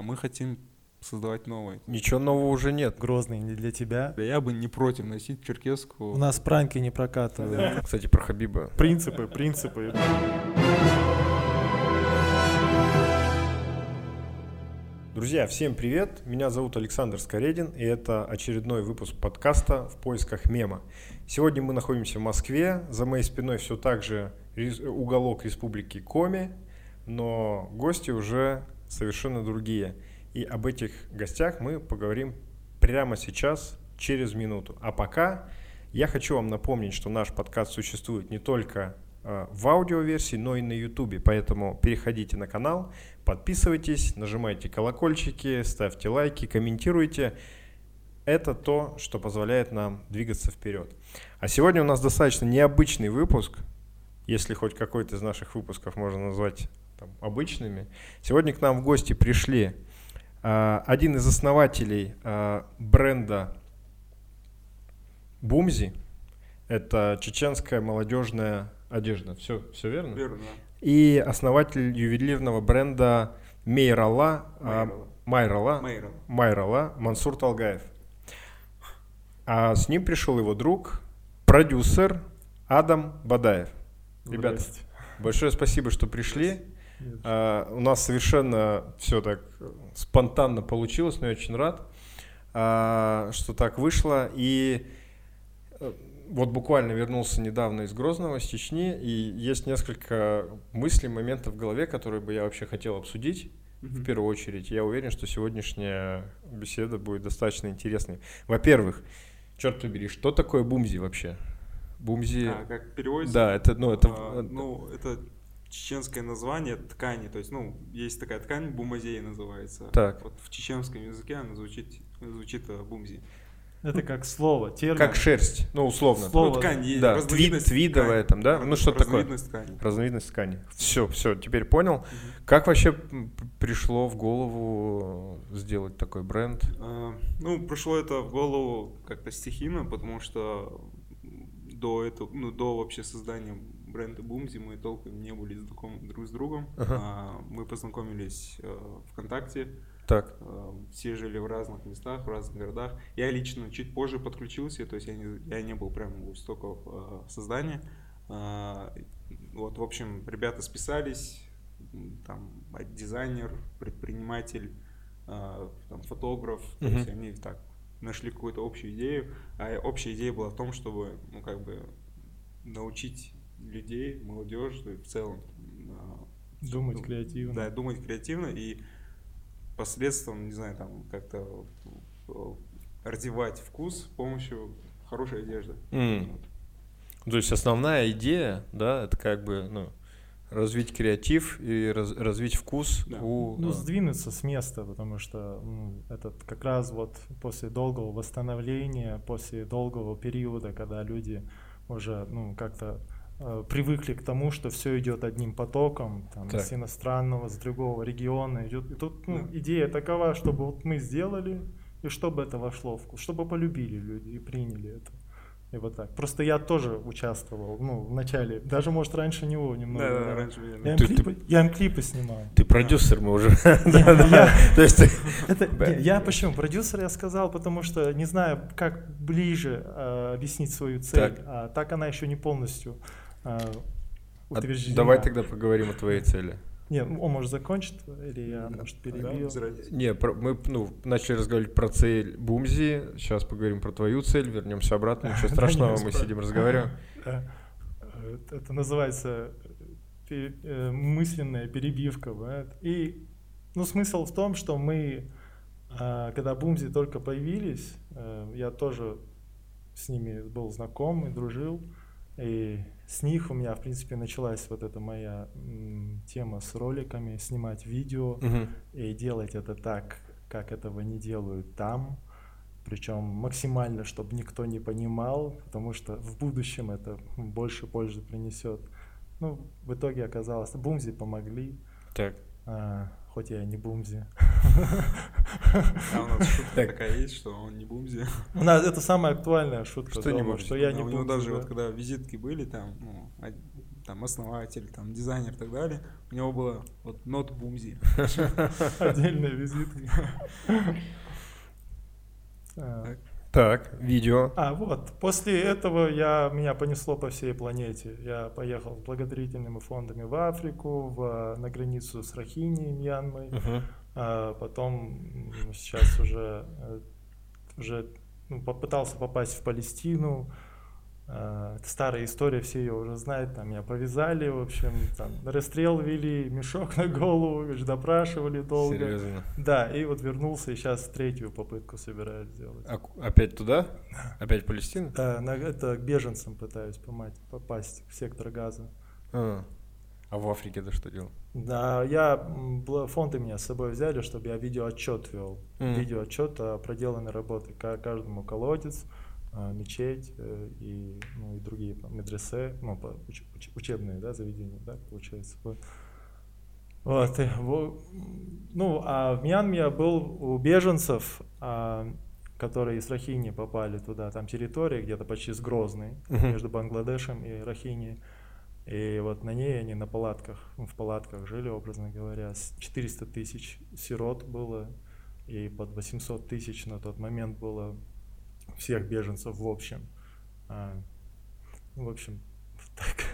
а мы хотим создавать новые. Ничего нового уже нет. Грозный не для тебя. Да я бы не против носить черкеску. У нас пранки не прокатывают. Кстати, про Хабиба. Принципы, принципы. Друзья, всем привет! Меня зовут Александр Скоредин, и это очередной выпуск подкаста «В поисках мема». Сегодня мы находимся в Москве, за моей спиной все так же уголок Республики Коми, но гости уже совершенно другие. И об этих гостях мы поговорим прямо сейчас, через минуту. А пока я хочу вам напомнить, что наш подкаст существует не только э, в аудиоверсии, но и на YouTube. Поэтому переходите на канал, подписывайтесь, нажимайте колокольчики, ставьте лайки, комментируйте. Это то, что позволяет нам двигаться вперед. А сегодня у нас достаточно необычный выпуск, если хоть какой-то из наших выпусков можно назвать там, обычными. Сегодня к нам в гости пришли э, один из основателей э, бренда Бумзи. Это чеченская молодежная одежда. Все, все верно? Верно. И основатель ювелирного бренда Мейрала, Майрала. Майрала, Мейрал. Майрала Мансур Талгаев. А с ним пришел его друг, продюсер Адам Бадаев. Ребята, большое спасибо, что пришли. А, у нас совершенно все так спонтанно получилось, но я очень рад, а, что так вышло. И э, вот буквально вернулся недавно из Грозного, с Чечни, и есть несколько мыслей, моментов в голове, которые бы я вообще хотел обсудить. В первую очередь, я уверен, что сегодняшняя беседа будет достаточно интересной. Во-первых, черт побери, что такое бумзи вообще? Бумзи, А, как переводится? да, это, ну, это, А, ну, это чеченское название ткани. То есть, ну, есть такая ткань, бумазей называется. Так. Вот в чеченском языке она звучит, звучит э, бумзи. Это как слово, термин. как шерсть, ну, условно. Слово. Ну, ткань есть, Да, разновидность твид- твидовая ткани. там, да? Ну, что такое? Разновидность ткани. Разновидность ткани. Все, все, теперь понял. Как вообще пришло в голову сделать такой бренд? А, Ну, пришло это в голову как-то стихийно, потому что до этого, ну, до вообще создания бренда Бумзи мы толком не были знакомы друг с другом. Ага. А, Мы познакомились э, ВКонтакте, Так, э, все жили в разных местах, в разных городах. Я лично чуть позже подключился, то есть я не, я не был прямо у истоков э, создания. А, Вот, в общем, ребята списались, там, а, дизайнер, предприниматель, а, там, фотограф, то Мгм. есть они так нашли какую-то общую идею, а общая идея была в том, чтобы, ну, как бы, научить людей, молодежь и в целом а, Думать ну, креативно. Да, думать креативно и посредством, не знаю, там как-то э, развивать вкус с помощью хорошей одежды. Вот. то есть основная идея, да, это как бы, ну, развить креатив и раз- развить вкус Да. у... Ну, э, сдвинуться с места, потому что ну, этот как раз вот после долгого восстановления, после долгого периода, когда люди уже ну как-то привыкли к тому, что все идет одним потоком, там, Так. с иностранного, с другого региона идет. И тут ну, Да. идея такова, чтобы вот мы сделали, и чтобы это вошло в вкус, чтобы полюбили люди и приняли это. И вот так. Просто я тоже участвовал, ну, в начале, даже, может, раньше него немного. Да, да, да. раньше меня- Я Ты- ты- клипы, я им клипы снимал. Ты продюсер, мы уже... Ну То есть ты- я почему? Продюсер я сказал, потому что не знаю, как ближе э, объяснить свою цель. Так. А так она еще не полностью э, утверждена. Давай тогда поговорим о твоей цели. Нет, он может закончить, или я, Да, может, да, без разницы. Не, про- мы ну, начали разговаривать про цель Бумзи, сейчас поговорим про твою цель, вернемся обратно, ничего Да страшного, мы сидим разговариваем. Э, э, Это называется пе- э, мысленная перебивка. И ну, смысл в том, что мы, э, когда Бумзи только появились, э, я тоже с ними был знаком и дружил. И с них у меня, в принципе, началась вот эта моя тема с роликами, снимать видео Мгм. и делать это так, как этого не делают там. Причем максимально, чтобы никто не понимал, потому что в будущем это больше пользы принесет. Ну, в итоге оказалось, Бумзи помогли, Так, а, хоть я не Бумзи. А у нас шутка Так. такая есть, что он не бумзи. У нас это самая актуальная шутка Что не дома, Бумзи? что я не у него Бумзи. даже да. вот когда визитки были, там, ну, там основатель, там дизайнер и так далее, у него было вот нот Бумзи. Отдельная визитка. Так, видео. А, вот. После этого я, меня понесло по всей планете. Я поехал с благотворительными фондами в Африку, в, на границу с Рахини, Мьянмой. Мгм. А потом сейчас уже, э, уже ну, попытался попасть в Палестину. А, это старая история, все ее уже знают. Там меня повязали, в общем, там расстрел вели, мешок на голову, говоришь, допрашивали долго. Серьезно. Да, и вот вернулся, и сейчас третью попытку собираюсь сделать. А опять туда? Опять в Палестину? Да, на, это к беженцам пытаюсь помать, попасть в сектор газа. А, А в Африке ты что делал? Да, я фонды меня с собой взяли, чтобы я видеоотчет вел. М. Видеоотчет о проделанной работе. Ка- Каждому колодец, а, мечеть э, и, ну, и другие медресе, ну, по- уч- уч- учебные да, заведения, да, получается. Вот. Ну, а в Мьянме я был у беженцев, а, которые из Рахини попали туда, там территория где-то почти с Грозной, Мгм. между Бангладешем и Рахини. И вот на ней они на палатках, ну, в палатках жили, образно говоря. С 400 тысяч сирот было, и под 800 тысяч на тот момент было всех беженцев в общем. А, ну, в общем, так.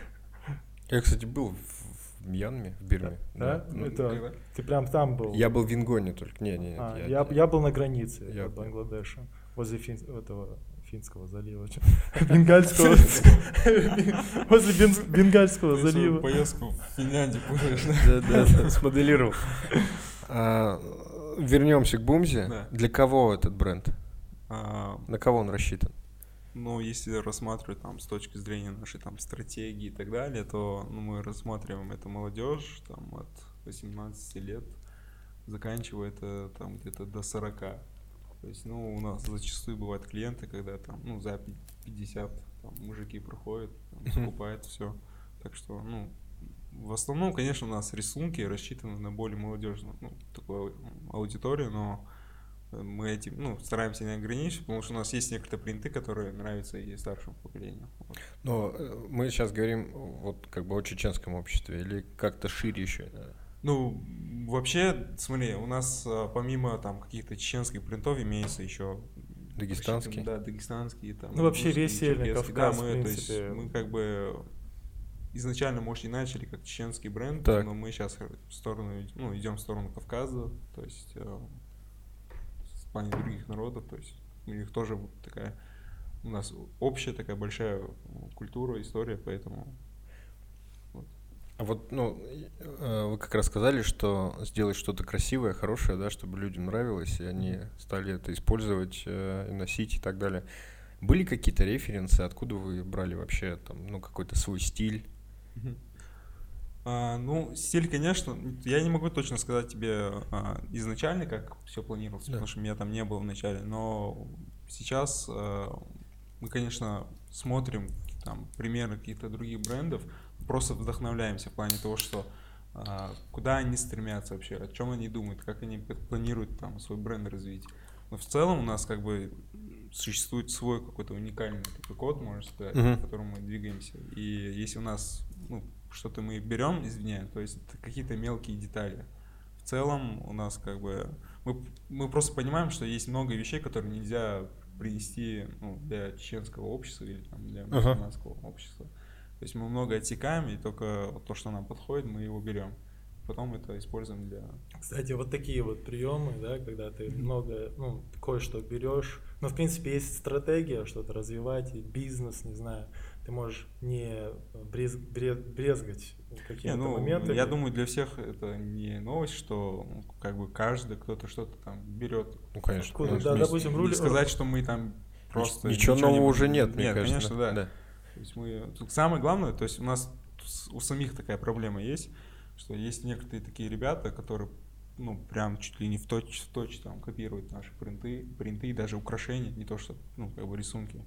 Я, кстати, был в, в Мьянме, в Бирме. Да? Ну, Это- Когда? Ты прям там был? Я был в Вингоне только. Не, не, А, я, я, я был на границе Я. Бангладешем, возле фин- этого финского залива, бенгальского, возле Бен- бенгальского залива. Поездку в Финляндию путаешь, Да, да? да, да, смоделировал. Вернемся к Бумзе. Да. Для кого этот бренд? А, На кого он рассчитан? Ну, если рассматривать там с точки зрения нашей там стратегии и так далее, то ну, мы рассматриваем это молодежь там от 18 лет, заканчивая это там где-то до 40. То есть, ну, у нас зачастую бывают клиенты, когда там, ну, за пи- 50 там, мужики проходят, там, Мгм. закупают все. Так что, ну, в основном, конечно, у нас рисунки рассчитаны на более молодежную, ну, такую аудиторию, но мы этим, ну, стараемся не ограничить, потому что у нас есть некоторые принты, которые нравятся и старшему поколению. Вот. Но э, мы сейчас говорим вот как бы о чеченском обществе или как-то шире еще. Ну, вообще, смотри, у нас а, помимо там каких-то чеченских принтов имеется еще Дагестанский? Да, дагестанские там. Ну, вообще весь Северный. Кавказ, да, в мы, то есть, мы как бы изначально, может, и начали как чеченский бренд, Так. но мы сейчас в сторону, ну, идем в сторону Кавказа, то есть э, плане других народов, то есть у них тоже такая у нас общая такая большая культура, история, поэтому А вот, ну, э, вы как раз сказали, что сделать что-то красивое, хорошее, да, чтобы людям нравилось, и они стали это использовать, э, и носить и так далее. Были какие-то референсы, откуда вы брали вообще там, ну, какой-то свой стиль? Мгм. А, ну, стиль, конечно, я не могу точно сказать тебе а, изначально, как все планировалось, Да. потому что меня там не было в начале, но сейчас а, мы, конечно, смотрим там примеры каких-то других брендов, просто вдохновляемся в плане того, что а, куда они стремятся вообще, о чем они думают, как они планируют там свой бренд развить. Но в целом у нас как бы существует свой какой-то уникальный такой код, можно сказать, Мгм. по которому мы двигаемся. И если у нас ну, что-то мы берем извне, то есть это какие-то мелкие детали. В целом у нас как бы мы, мы просто понимаем, что есть много вещей, которые нельзя принести ну, для чеченского общества или там, для мусульманского общества. То есть мы много отсекаем, и только то, что нам подходит, мы его берем. Потом это используем для... Кстати, вот такие вот приемы, да, когда ты много, ну, кое-что берешь. Ну, в принципе, есть стратегия что-то развивать, и бизнес, не знаю. Ты можешь не брез, бре- брезгать какими-то ну, моментами. я думаю, для всех это не новость, что ну, как бы каждый кто-то что-то там берет. Ну, конечно. Откуда, ну, да, не- допустим, Не руль- сказать, что мы там просто... Ничего нового не- уже нет, мне Нет, кажется. конечно, да. То есть мы... Тут самое главное, то есть у нас у самих такая проблема есть, что есть некоторые такие ребята, которые ну, прям чуть ли не в точь в точь там копируют наши принты, принты, даже украшения, не то что, ну, как бы рисунки.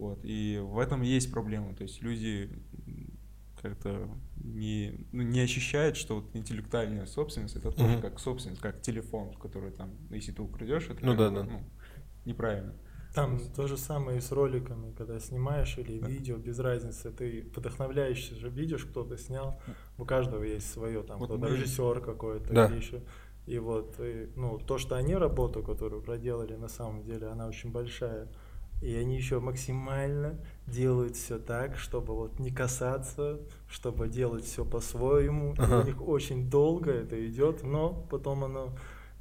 Вот. И в этом есть проблема. То есть люди как-то не, ну, не ощущают, что вот интеллектуальная собственность это тоже Мгм. как собственность, как телефон, который там, если ты украдешь, это Ну как да, да. ну, неправильно. Там то же самое и с роликами, когда снимаешь или видео, без разницы. Ты вдохновляющий же видишь, кто-то снял. У каждого есть свое, там, Вот кто-то мы- режиссер какой-то Да. или еще. И вот, и, ну, то, что они работу, которую проделали, на самом деле, она очень большая. И они еще максимально делают все так, чтобы вот не касаться, чтобы делать все по-своему. Ага. У них очень долго это идет, но потом оно,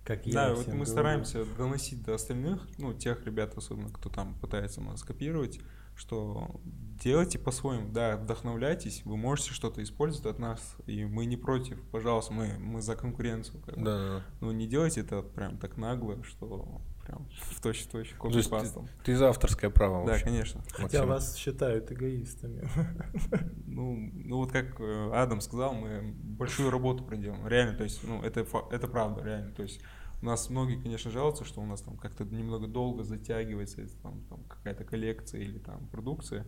как я Да, вот мы говорю, стараемся доносить до остальных, ну, тех ребят, особенно, кто там пытается нас копировать, что делайте по-своему, да, вдохновляйтесь, вы можете что-то использовать от нас, и мы не против, пожалуйста, мы, мы за конкуренцию. как бы. Да, да. Ну, не делайте это прям так нагло, что прям в точь в точь копипастом. Ты за авторское право. Да, конечно. Хотя Максим. вас считают эгоистами. Ну, ну вот как э, Адам сказал, мы большую работу проделаем. Реально, то есть, ну, это, это правда, реально. То есть у нас многие, конечно, жалуются, что у нас там как-то немного долго затягивается там, там какая-то коллекция или там продукция.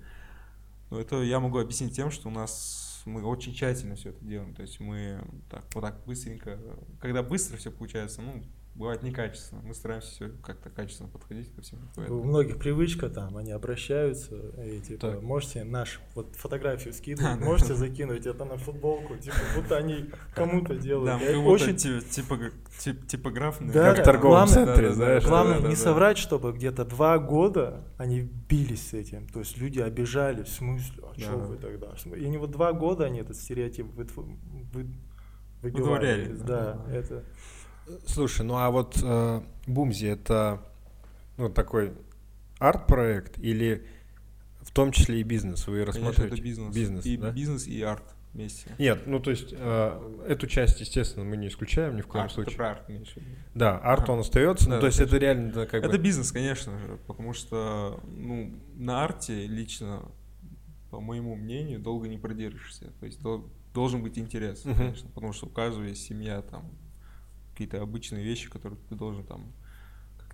Но это я могу объяснить тем, что у нас мы очень тщательно все это делаем. То есть мы так, вот так быстренько, когда быстро все получается, ну, бывает некачественно. Мы стараемся все как-то качественно подходить ко всему. У Поэтому- многих привычка там, они обращаются и типа, Так. можете наш, вот фотографию Да, скидывать, да. можете закинуть это на футболку, типа, будто они кому-то Да, делают. как будто очень ти- типа- тип- типографные. Да, Как в торговом главное- центре, Да, да, знаешь. да, Главное да, не да. соврать, чтобы где-то два года они бились с этим. То есть люди обижались, в смысле, а что Да. вы тогда? И они вот два года они этот стереотип вы, вы, Выговоряли, выговаривались. да. Да, это Слушай, ну а вот э, Бумзи это ну, такой арт-проект или в том числе и бизнес? Вы Конечно, рассматриваете? это бизнес. Бизнес, и да? бизнес, и арт вместе. Нет, ну то есть э, эту часть, естественно, мы не исключаем ни в коем Арт, случае. ты про арт имеешь виду. Да, арт Ага. он остается, ну, Да, то есть конечно. это реально да, как Это бы... бизнес, конечно же, потому что ну, на арте лично, по моему мнению, долго не продержишься. То есть дол- должен быть интерес, Мгм. конечно, потому что у каждого есть семья, там какие-то обычные вещи, которые ты должен там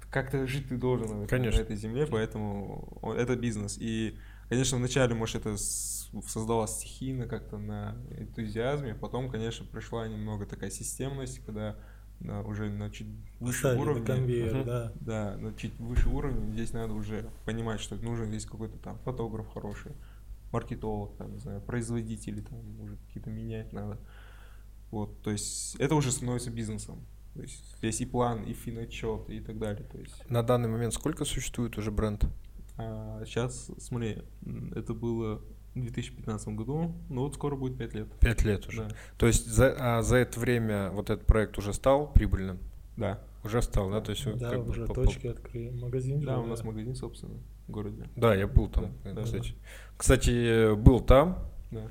как-то, жить ты должен на, этой- Конечно. на этой земле, поэтому это бизнес. И, конечно, вначале, может, это с- создавалось стихийно как-то на энтузиазме, потом, конечно, пришла немного такая системность, когда на- уже на чуть выше поставили уровне. на конвейер, Мгм. да. Да, на чуть выше уровня здесь надо уже понимать, что нужен здесь какой-то там фотограф хороший, маркетолог, там, не знаю, производители, там уже какие-то менять надо. Вот, то есть это уже становится бизнесом. То есть здесь и план, и финотчет, и так далее. То есть На данный момент сколько существует уже бренд? а сейчас, смотри, это было в 2015 году, ну вот скоро будет 5 лет. Пять лет уже. Да. То есть за, а за это время вот этот проект уже стал прибыльным? Да. Уже стал, да? То есть Да, как бы уже по- по- точки открыли, магазин. Да, же, у нас магазин, собственно, в городе. Да, я был там, Да, э, да, кстати. Кстати, был там, Да.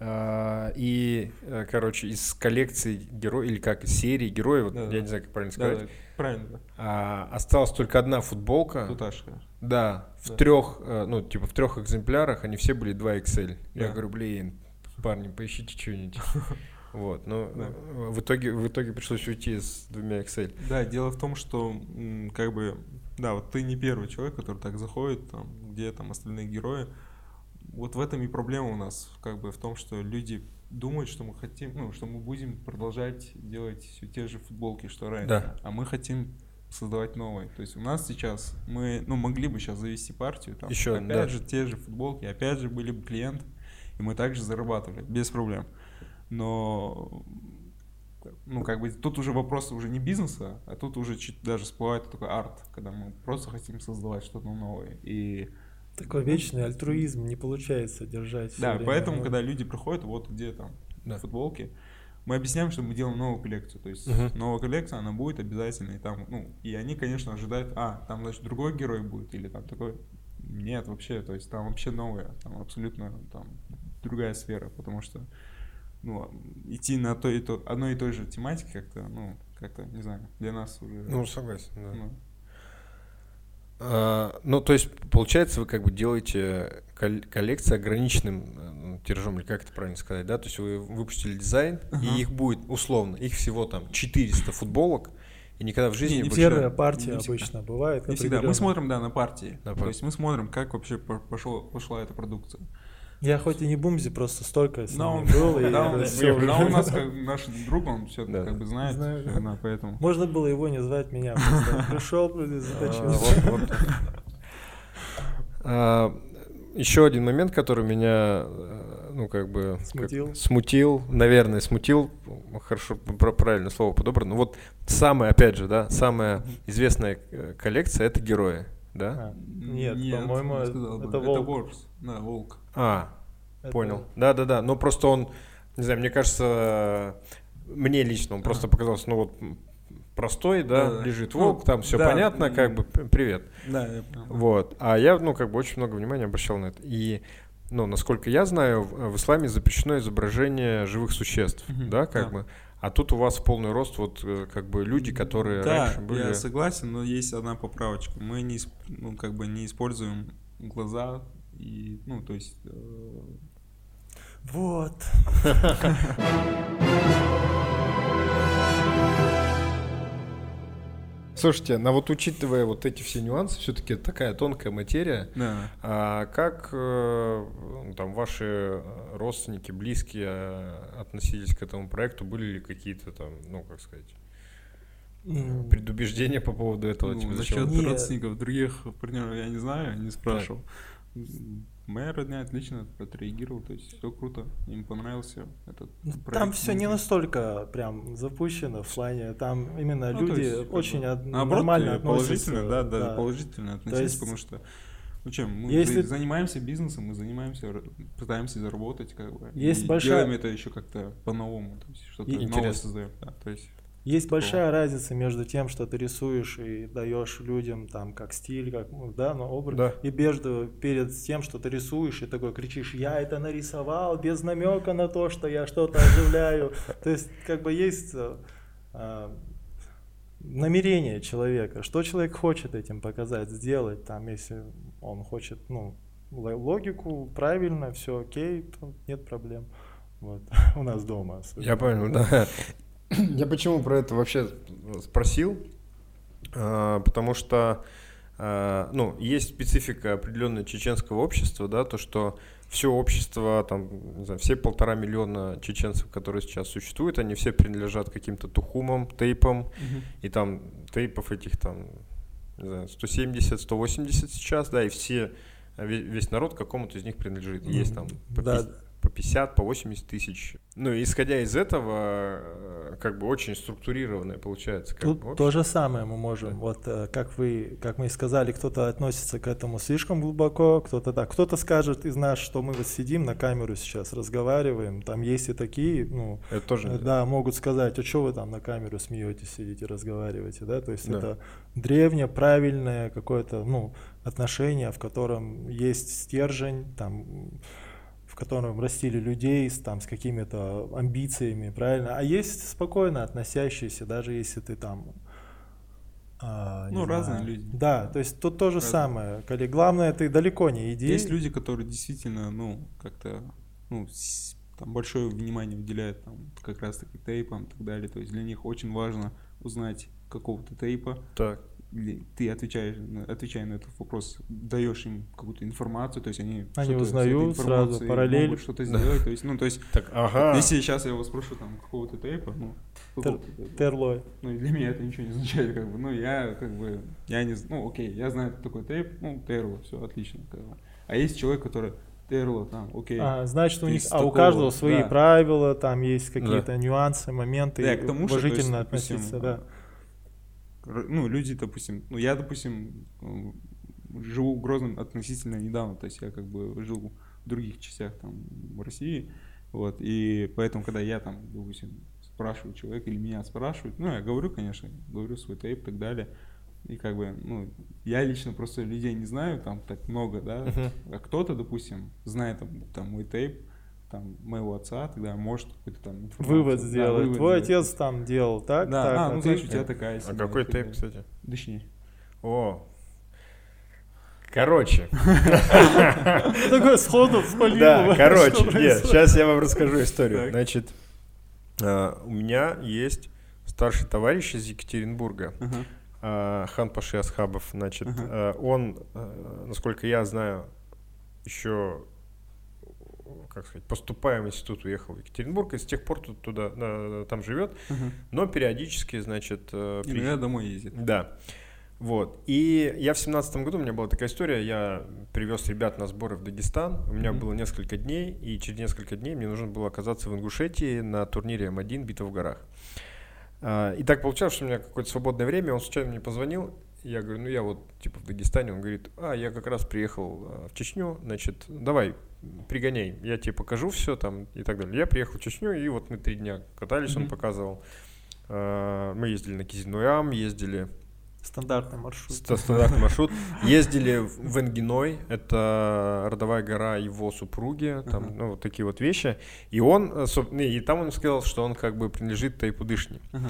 А, и, э, короче, из коллекции героев, или как, из серии героев, вот Да, я да. не знаю, как правильно Да, сказать, да, правильно, да. а, осталась только одна футболка. Туташка. Да, в Да. трех, э, ну, типа в трех экземплярах, они все были 2XL. Я Да. говорю, блин, парни, поищите что-нибудь. Вот, но Да. э, в итоге, в итоге пришлось уйти с двумя XL. Да, дело в том, что как бы, да, вот ты не первый человек, который так заходит, там, где там остальные герои. Вот в этом и проблема у нас, как бы в том, что люди думают, что мы хотим, ну, что мы будем продолжать делать все те же футболки, что раньше, Да. а мы хотим создавать новые. То есть у нас сейчас мы, ну, могли бы сейчас завести партию, там, Еще, опять да. же те же футболки, опять же были бы клиенты, и мы также зарабатывали без проблем. Но ну, как бы тут уже вопрос уже не бизнеса, а тут уже чуть даже всплывает такой арт, когда мы просто хотим создавать что-то новое. И Такой вечный альтруизм не получается держать. да, время, поэтому, когда люди приходят, вот где там Да. футболки, мы объясняем, что мы делаем новую коллекцию. То есть Мгм. новая коллекция, она будет обязательно. И там, ну, и они, конечно, ожидают, а, там, значит, другой герой будет, или там такой. Нет, вообще, то есть там вообще новое, там абсолютно там другая сфера, потому что ну, идти на то и то, одной и той же тематике как-то, ну, как-то, не знаю, для нас уже... Ну, согласен, да. ну, А, ну, то есть, получается, вы как бы делаете кол- коллекции ограниченным э, тиражом, или как это правильно сказать, да? То есть вы выпустили дизайн, Ага. и их будет, условно, их всего там 400 футболок, и никогда в жизни Не, не больше... Первая партия не всегда. обычно бывает. Не всегда. Мы смотрим, да, на партии. На То пар- есть мы смотрим, как вообще по- пошло, пошла эта продукция. Я хоть и не бумзи, просто столько с Но ними был, и да, он, он нас как наш друг, он все Да. как бы знает, Знаю, да. поэтому. Можно было его не звать меня, пришел, А, заточил. вот- вот. А, еще один момент, который меня, э, ну, как бы... Смутил? Как, смутил, наверное, смутил. Хорошо, про- правильное слово подобрано. Вот самая, опять же, да, самая известная э, коллекция — это герои, да? А, нет, по-моему, не сказал бы. это это волк. Ворс. Да, волк. А, Это- понял. Да-да-да, но просто он, не знаю, мне кажется, мне лично он просто показался, ну, вот простой, да, Да-да. лежит Ну, волк, там все да, понятно, как бы, привет. Да, я понял. Вот. А я, ну, как бы очень много внимания обращал на это. И, ну, насколько я знаю, в в исламе запрещено изображение живых существ, Мгм, да, как да. бы. А тут у вас в полный рост вот э, как бы люди, которые Да, раньше были. я согласен, но есть одна поправочка. Мы не, ну, как бы не используем глаза и, ну, то есть... э, Вот. Слушайте, ну вот учитывая вот эти все нюансы, все-таки такая тонкая материя. да. А как э, ну, там ваши родственники, близкие э, относились к этому проекту? Были ли какие-то там, ну как сказать, предубеждения по поводу этого? Ну, Типа, за зачем? счет Нет. родственников других партнеров я не знаю, не спрашивал. Моя родня отлично отреагировала, то есть все круто, им понравился этот Ну, проект. Там все не настолько прям запущено в плане, там именно ну, люди есть, очень от- наоборот, нормально э, относятся. положительно, да, даже положительно относились, есть, потому что ну чем, мы если- за- занимаемся бизнесом, мы занимаемся, пытаемся заработать, как бы, Есть и большая- делаем это еще как-то по-новому, то есть что-то новое создаем, да, то есть Есть большая разница между тем, что ты рисуешь и даешь людям там как стиль, как ну, да, ну, образ, Да. и между перед тем, что ты рисуешь и такой кричишь, я это нарисовал без намека на то, что я что-то оживляю. То есть как бы есть э, а, намерение человека, что человек хочет этим показать, сделать, там, если он хочет, ну, логику, правильно, все окей, то нет проблем. Вот, у нас дома. особенно. Я понял, да. Я почему про это вообще спросил? А, Потому что, а, ну, есть специфика определенная чеченского общества, да, то, что все общество, там, не знаю, все полтора миллиона чеченцев, которые сейчас существуют, они все принадлежат каким-то тухумам, тейпам, и там тейпов этих там, не знаю, 170, 180 сейчас, да, и все, ве- весь народ какому-то из них принадлежит. Есть там по Да. По 50, по 80 тысяч. Ну, исходя из этого, э, как бы очень структурированное получается. Как Тут бы, то же самое мы можем. Вот э, как вы, как мы и сказали, кто-то относится к этому слишком глубоко, кто-то так. Кто-то скажет из нас, что мы вот сидим на камеру сейчас, разговариваем. Там есть и такие, ну, Это тоже... э, да, могут сказать, а что вы там на камеру смеетесь, сидите, разговариваете, да? То есть Да. это древнее, правильное какое-то, ну, отношение, в котором есть стержень, там, котором растили людей с, там, с какими-то амбициями, правильно? А есть спокойно относящиеся, даже если ты там... а, не Ну, разные знаю. люди. Да, то есть тут то же Разные. самое. Коли главное, ты далеко не иди. Есть люди, которые действительно, ну, как-то, ну, с- там большое внимание уделяют там как раз-таки тейпам и так далее. То есть для них очень важно узнать какого-то тейпа. Так. Ты отвечаешь, отвечая на этот вопрос, даешь им какую-то информацию, то есть они, Они узнают сразу, параллель. могут что-то сделать. То есть, ну, то есть, Так, ага. если сейчас я его спрошу там какого-то тейпа, ну, тейпа, Терлой. ну, и для меня это ничего не означает, как бы, ну, я, как бы, я не, ну, окей, я знаю, кто такой тейп, ну, Терло, все, отлично, как бы. А есть человек, который, Терло, там, окей. А, значит, у них, а у такого, каждого свои да. правила, там есть какие-то нюансы, моменты, Да, к тому, что, то есть, уважительно допустим, относиться, да. Ну, люди, допустим, ну, я, допустим, м, живу в Грозном относительно недавно, то есть я как бы жил в других частях там в России, вот, и поэтому, когда я там, допустим, спрашиваю человека или меня спрашивают, ну, я говорю, конечно, говорю свой тейп и так далее, и как бы, ну, я лично просто людей не знаю, там так много, да, Мгм. а кто-то, допустим, знает там, там мой тейп, там, моего отца, тогда может какой-то там Вывод да, сделать. вывод Твой сделать. отец там делал так, Да, так, а, ну, ты- значит, у тебя такая А семья какой и так тейп, кстати? Дышни. О. Короче. Ты такой сходу вспалил. Да, короче, нет, сейчас я вам расскажу историю. Значит, а, у меня есть старший товарищ из Екатеринбурга, а, Хан Паши Асхабов. Значит, а, он, а, насколько я знаю, еще как сказать, поступая в институт, уехал в Екатеринбург, и с тех пор тут туда, а, там живет, Ага. но периодически, значит, э, Иногда домой ездит. да. Вот. И я в семнадцатом году, у меня была такая история, я привез ребят на сборы в Дагестан, у меня Мгм. было несколько дней, и через несколько дней мне нужно было оказаться в Ингушетии на турнире М1 «Битва в горах». А, И так получалось, что у меня какое-то свободное время, он случайно мне позвонил, я говорю, ну я вот типа в Дагестане, он говорит, а я как раз приехал а, в Чечню, значит, давай, пригоняй, я тебе покажу все там и так далее. Я приехал в Чечню, и вот мы три дня катались, он Мгм. показывал. А, Мы ездили на Кизинуям, ездили Стандартный маршрут. Ста- Стандартный маршрут. Ездили в Энгиной, это родовая гора его супруги, там, Ага. ну, вот такие вот вещи. И он, э, и там он сказал, что он как бы принадлежит Тайпудышне. Ага.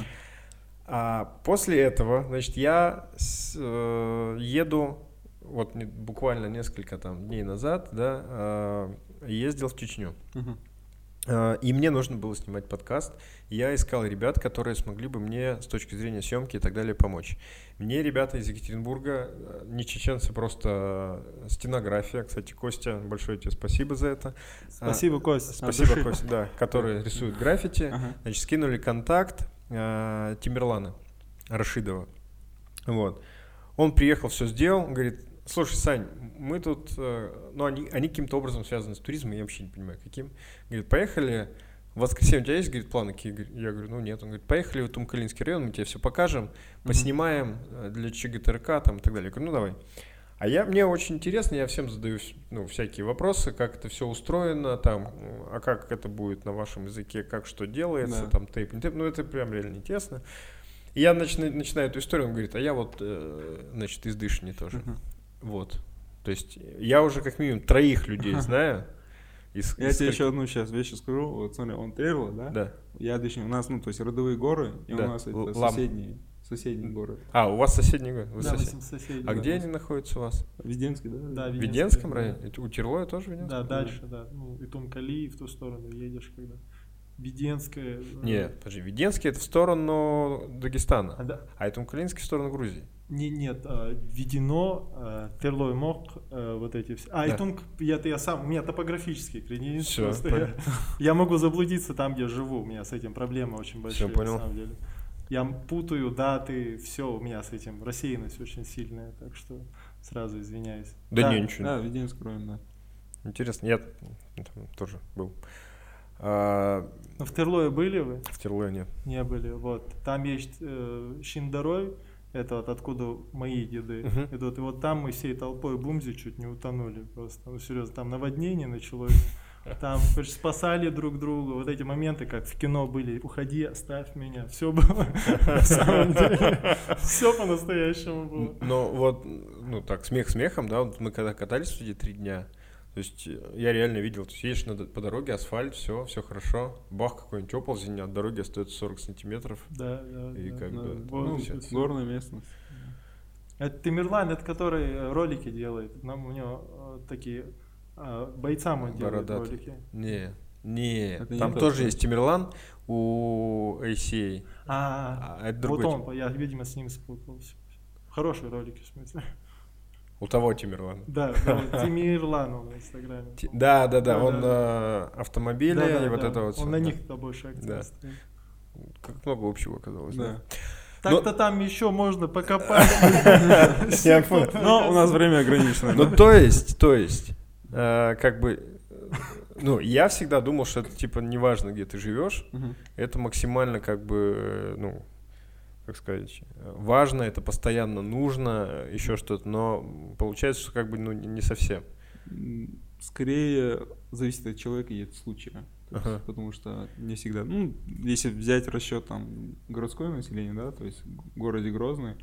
А после этого, значит, я с- э, еду, вот не- буквально несколько там дней назад, да, э, ездил в Чечню. А, И мне нужно было снимать подкаст. Я искал ребят, которые смогли бы мне с точки зрения съемки и так далее помочь. Мне ребята из Екатеринбурга, э, не чеченцы, просто стенография. Кстати, Костя, большое тебе спасибо за это. Спасибо, Кость. Спасибо, души. Костя, да, которые рисуют граффити. Ага. Значит, скинули контакт э, Тимирлана Рашидова. Вот. Он приехал, все сделал, говорит, слушай, Сань, мы тут, э, ну, они, они каким-то образом связаны с туризмом, я вообще не понимаю, каким. Говорит, поехали, в воскресенье у тебя есть, говорит, планы какие? Я говорю, ну нет. Он говорит, поехали в Тумкалинский район, мы тебе все покажем, поснимаем э, для ЧГТРК там и так далее. Я говорю, ну давай. А я, мне очень интересно, я всем задаю ну, всякие вопросы, как это все устроено, там, а как это будет на вашем языке, как что делается, Да. там, тейп, не тейп, ну это прям реально интересно. И я начинаю, начинаю эту историю, он говорит, а я вот, э, значит, из Дышни тоже. Мгм. Вот. То есть я уже как минимум троих людей знаю. Из, Я из тебе как- еще одну сейчас вещь скажу. Вот смотри, он Терла, да? Да. Я точнее, у нас, ну, то есть родовые горы, и Да. у нас это Лам. соседние, соседние горы. А, у вас соседний город? Вы Да, сосед- мы соседи. А да. где они находятся у вас? Везденский, да? Да, В Веденское, Веденском да. районе? Это У Терлоя тоже в Веденском? Да, дальше, да. Ну, и Тумкали, и в ту сторону едешь, когда. Веденская. э, Нет, подожди, Веденский это в сторону Дагестана, а, да. а это Умкалинский в сторону Грузии. Не, нет, а, введено а, Терлой Мок, а, вот эти все. А, Да. Тунк, я, я сам, у меня топографические кредиты. Всё, просто я, я могу заблудиться там, где живу. У меня с этим проблемы очень большие, понял. на самом деле. Я путаю даты, все, у меня с этим рассеянность очень сильная, так что сразу извиняюсь. Да, не, ничего. Да, Везденский район, да. Интересно, я там тоже был. А, в Терлое были вы? в Терлое нет. Не были. Вот. Там есть э, Шиндарой, это вот откуда мои деды Мгм. идут. И вот там мы всей толпой бумзи чуть не утонули просто. Ну, серьезно, там наводнение началось. Там короче, спасали друг друга. Вот эти моменты, как в кино были. Уходи, оставь меня. Все было на самом деле. Все по-настоящему было. Но вот, ну так, смех смехом, да, мы когда катались эти три дня, то есть э, я реально видел, то есть едешь на по дороге, асфальт, все, все хорошо, бах, какой-нибудь оползень, от дороги остается 40 сантиметров. Да, да, И да, как да. бы, Вот Ну, это всё. горная местность. Это Тимирлан, это который э, ролики делает. Нам у него э, такие а, бойцам он делает Бородатый. ролики. Не, не, Это не там тот, тоже да? есть Тимирлан у ACA, А, а это вот другой. он, я, видимо, с ним спутался. Хорошие ролики, в смысле. У того Тимирлана. Да, да, Тимирлан он в Инстаграме. Да, да, да, он э, автомобили и вот это вот Он на да. них-то больше акцент. Как много общего оказалось. Да. Так-то там еще можно покопать. Но у нас время ограничено. Ну, то есть, то есть, э, как бы, э, ну, я всегда думал, что это, типа, неважно, где ты живешь, это максимально, как бы, ну, как сказать, важно, это постоянно нужно, еще что-то, но получается, что, как бы, ну, не совсем. Скорее зависит от человека и от случая. То есть, Ага. Потому что не всегда. Ну, если взять расчет там городское население, да, то есть в городе Грозный,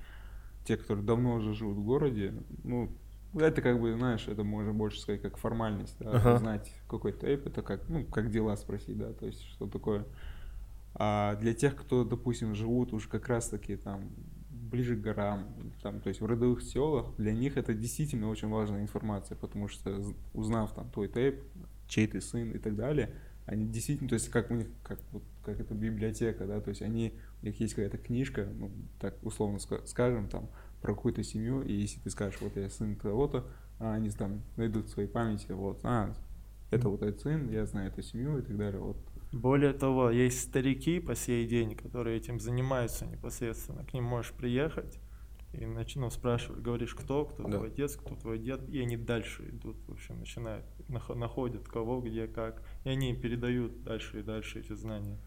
те, которые давно уже живут в городе, ну, это как бы, знаешь, это можно больше сказать как формальность, да, Ага. знать какой тейп, это как, ну, как дела спросить, да, то есть что такое. А для тех, кто, допустим, живут уже как раз-таки там ближе к горам, там, то есть в родовых селах, для них это действительно очень важная информация, потому что узнав там твой тейп, чей ты сын и так далее, они действительно, то есть как у них, как, вот, как это библиотека, да, то есть они, у них есть какая-то книжка, ну, так условно ска- скажем, там, про какую-то семью, и если ты скажешь, вот я сын того-то, а они там найдут в своей памяти, вот, а, это вот этот сын, я знаю эту семью и так далее, вот. Более того, есть старики по сей день, которые этим занимаются непосредственно. К ним можешь приехать, и начну спрашивать, говоришь, кто, кто Да. твой отец, кто твой дед, и они дальше идут, в общем, начинают, нах- находят кого, где, как, и они передают дальше и дальше эти знания.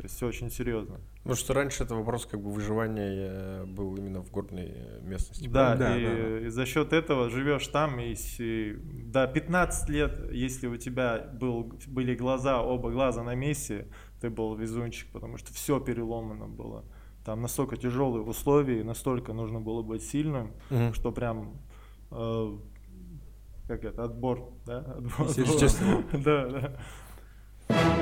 То есть все очень серьезно. Потому что раньше это вопрос как бы выживания э, был именно в горной э, местности. Да, Да, и, да, да. и за счет этого живешь там, и до 15 лет, если у тебя был, были глаза, оба глаза на месте, ты был везунчик, потому что все переломано было. Там настолько тяжелые условия, и настолько нужно было быть сильным, Мгм. что прям э, как это отбор, да? Отбор, отбор. Да, да.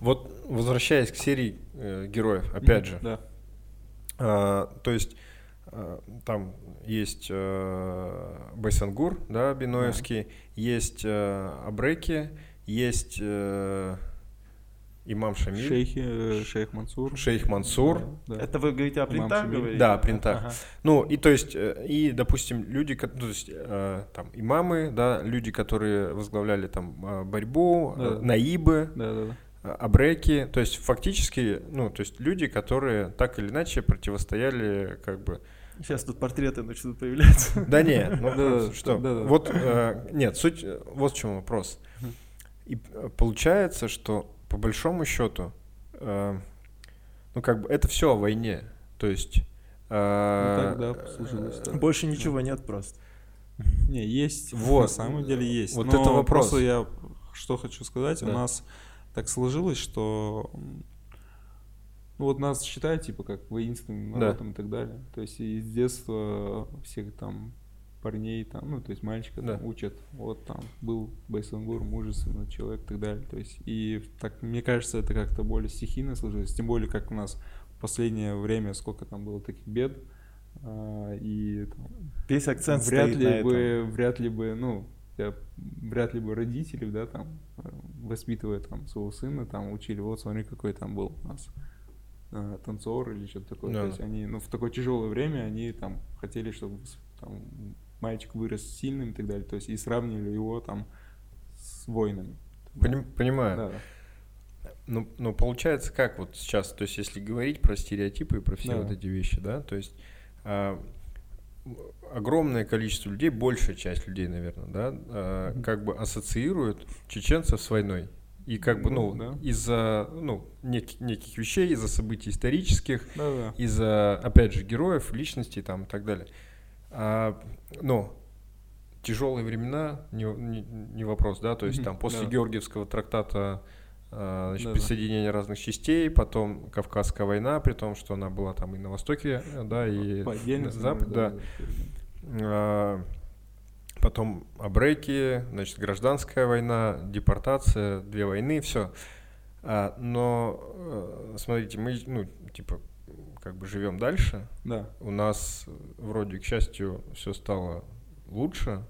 Вот возвращаясь к серии э, героев, опять же, Да. А, то есть а, там есть э, Байсангур, да, Биноевский, есть э, Абреки, есть э, имам Шамиль, Шейхи, э, шейх Мансур. шейх Мансур. Да. Это вы говорите о принтах, говорите? Да, о принтах. Ага. Ну, и то есть, э, и, допустим, люди, ко- то есть, там, имамы, да, люди, которые возглавляли там борьбу, Да. наибы, Да, да, да. Абреки, то есть, фактически, ну, то есть, люди, которые так или иначе противостояли, как бы, Сейчас тут портреты начнут появляться. Да не, ну что, вот э, нет, суть, э, вот в чем вопрос. И э, получается, что по большому счету, ну как бы это все о войне, то есть. Ну. Больше ничего нет просто. Не, есть. Вот. На самом деле есть. Вот это вопрос. Я что хочу сказать. У нас так сложилось, что ну вот нас считают типа как воинственным Да. народом и так далее. То есть и с детства всех там парней там, ну то есть мальчика Да. там учат. Вот там был Байсангур, мужественный человек и так далее. То есть и так мне кажется это как-то более стихийно сложилось. Тем более как у нас в последнее время сколько там было таких бед. а, и там, Весь акцент вряд стоит ли на этом. бы, вряд ли бы, ну, я- вряд ли бы родители, да, там, э, воспитывая там своего сына, там, учили, вот смотри, какой там был у нас э, танцор или что-то такое. Да, То есть да. они, ну, в такое тяжелое время они там хотели, чтобы там, мальчик вырос сильным и так далее. То есть и сравнивали его там с воинами. Поним- понимаю. Да, да. Ну, ну, получается, как вот сейчас, то есть, если говорить про стереотипы и про все Да. вот эти вещи, да, то есть а, огромное количество людей, большая часть людей, наверное, да, Мгм. как бы ассоциируют чеченцев с войной. И как бы, ну, Ну, да. из-за, ну, неких, неких вещей, из-за событий исторических, Да, да. из-за, опять же, героев, личностей там и так далее. А, но тяжелые времена, не, не- не вопрос, да, то есть там после да. Георгиевского трактата значит, Да-да. присоединение разных частей, потом Кавказская война, при том, что она была там и на востоке, э, да, и на отдельности, запад, может, да. А, Потом Абреки, значит, гражданская война, депортация, две войны, все. но э, смотрите, мы, ну, типа, как бы живем дальше. Да. У нас э, вроде, к счастью, все стало лучше.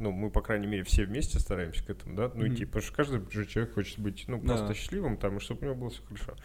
Ну, мы, по крайней мере, все вместе стараемся к этому, да? Ну, Мгм. идти, потому что каждый же человек хочет быть, ну, Да. просто счастливым там, и чтобы у него было все хорошо.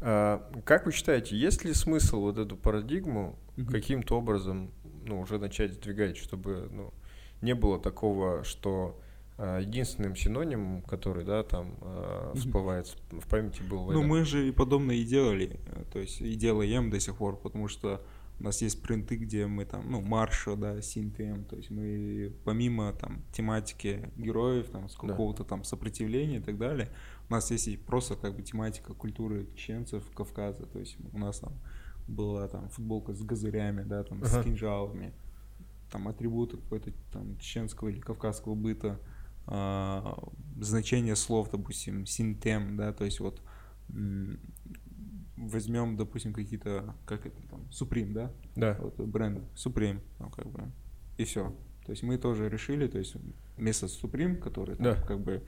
А, как вы считаете, есть ли смысл вот эту парадигму Мгм. каким-то образом, ну, уже начать сдвигать, чтобы, ну, не было такого, что а, единственным синонимом, который, да, там Мгм. всплывает в памяти был война. Ну, мы же и подобное и делали, э, то есть и делаем до сих пор, потому что у нас есть принты, где мы там, ну, марша, да, синтем, то есть мы помимо там тематики героев, там, с Да. какого-то там сопротивления и так далее, у нас есть и просто как бы тематика культуры чеченцев Кавказа, то есть у нас там была там футболка с газырями, да, там, Ага. с кинжалами, там атрибуты какой-то там чеченского или кавказского быта, а, значение слов, допустим, синтем, да, то есть вот возьмем, допустим, какие-то, как это там, Supreme, да, Да. вот бренд Supreme, ну, как бы, и все. То есть мы тоже решили, то есть вместо Supreme, который там, Да. как бы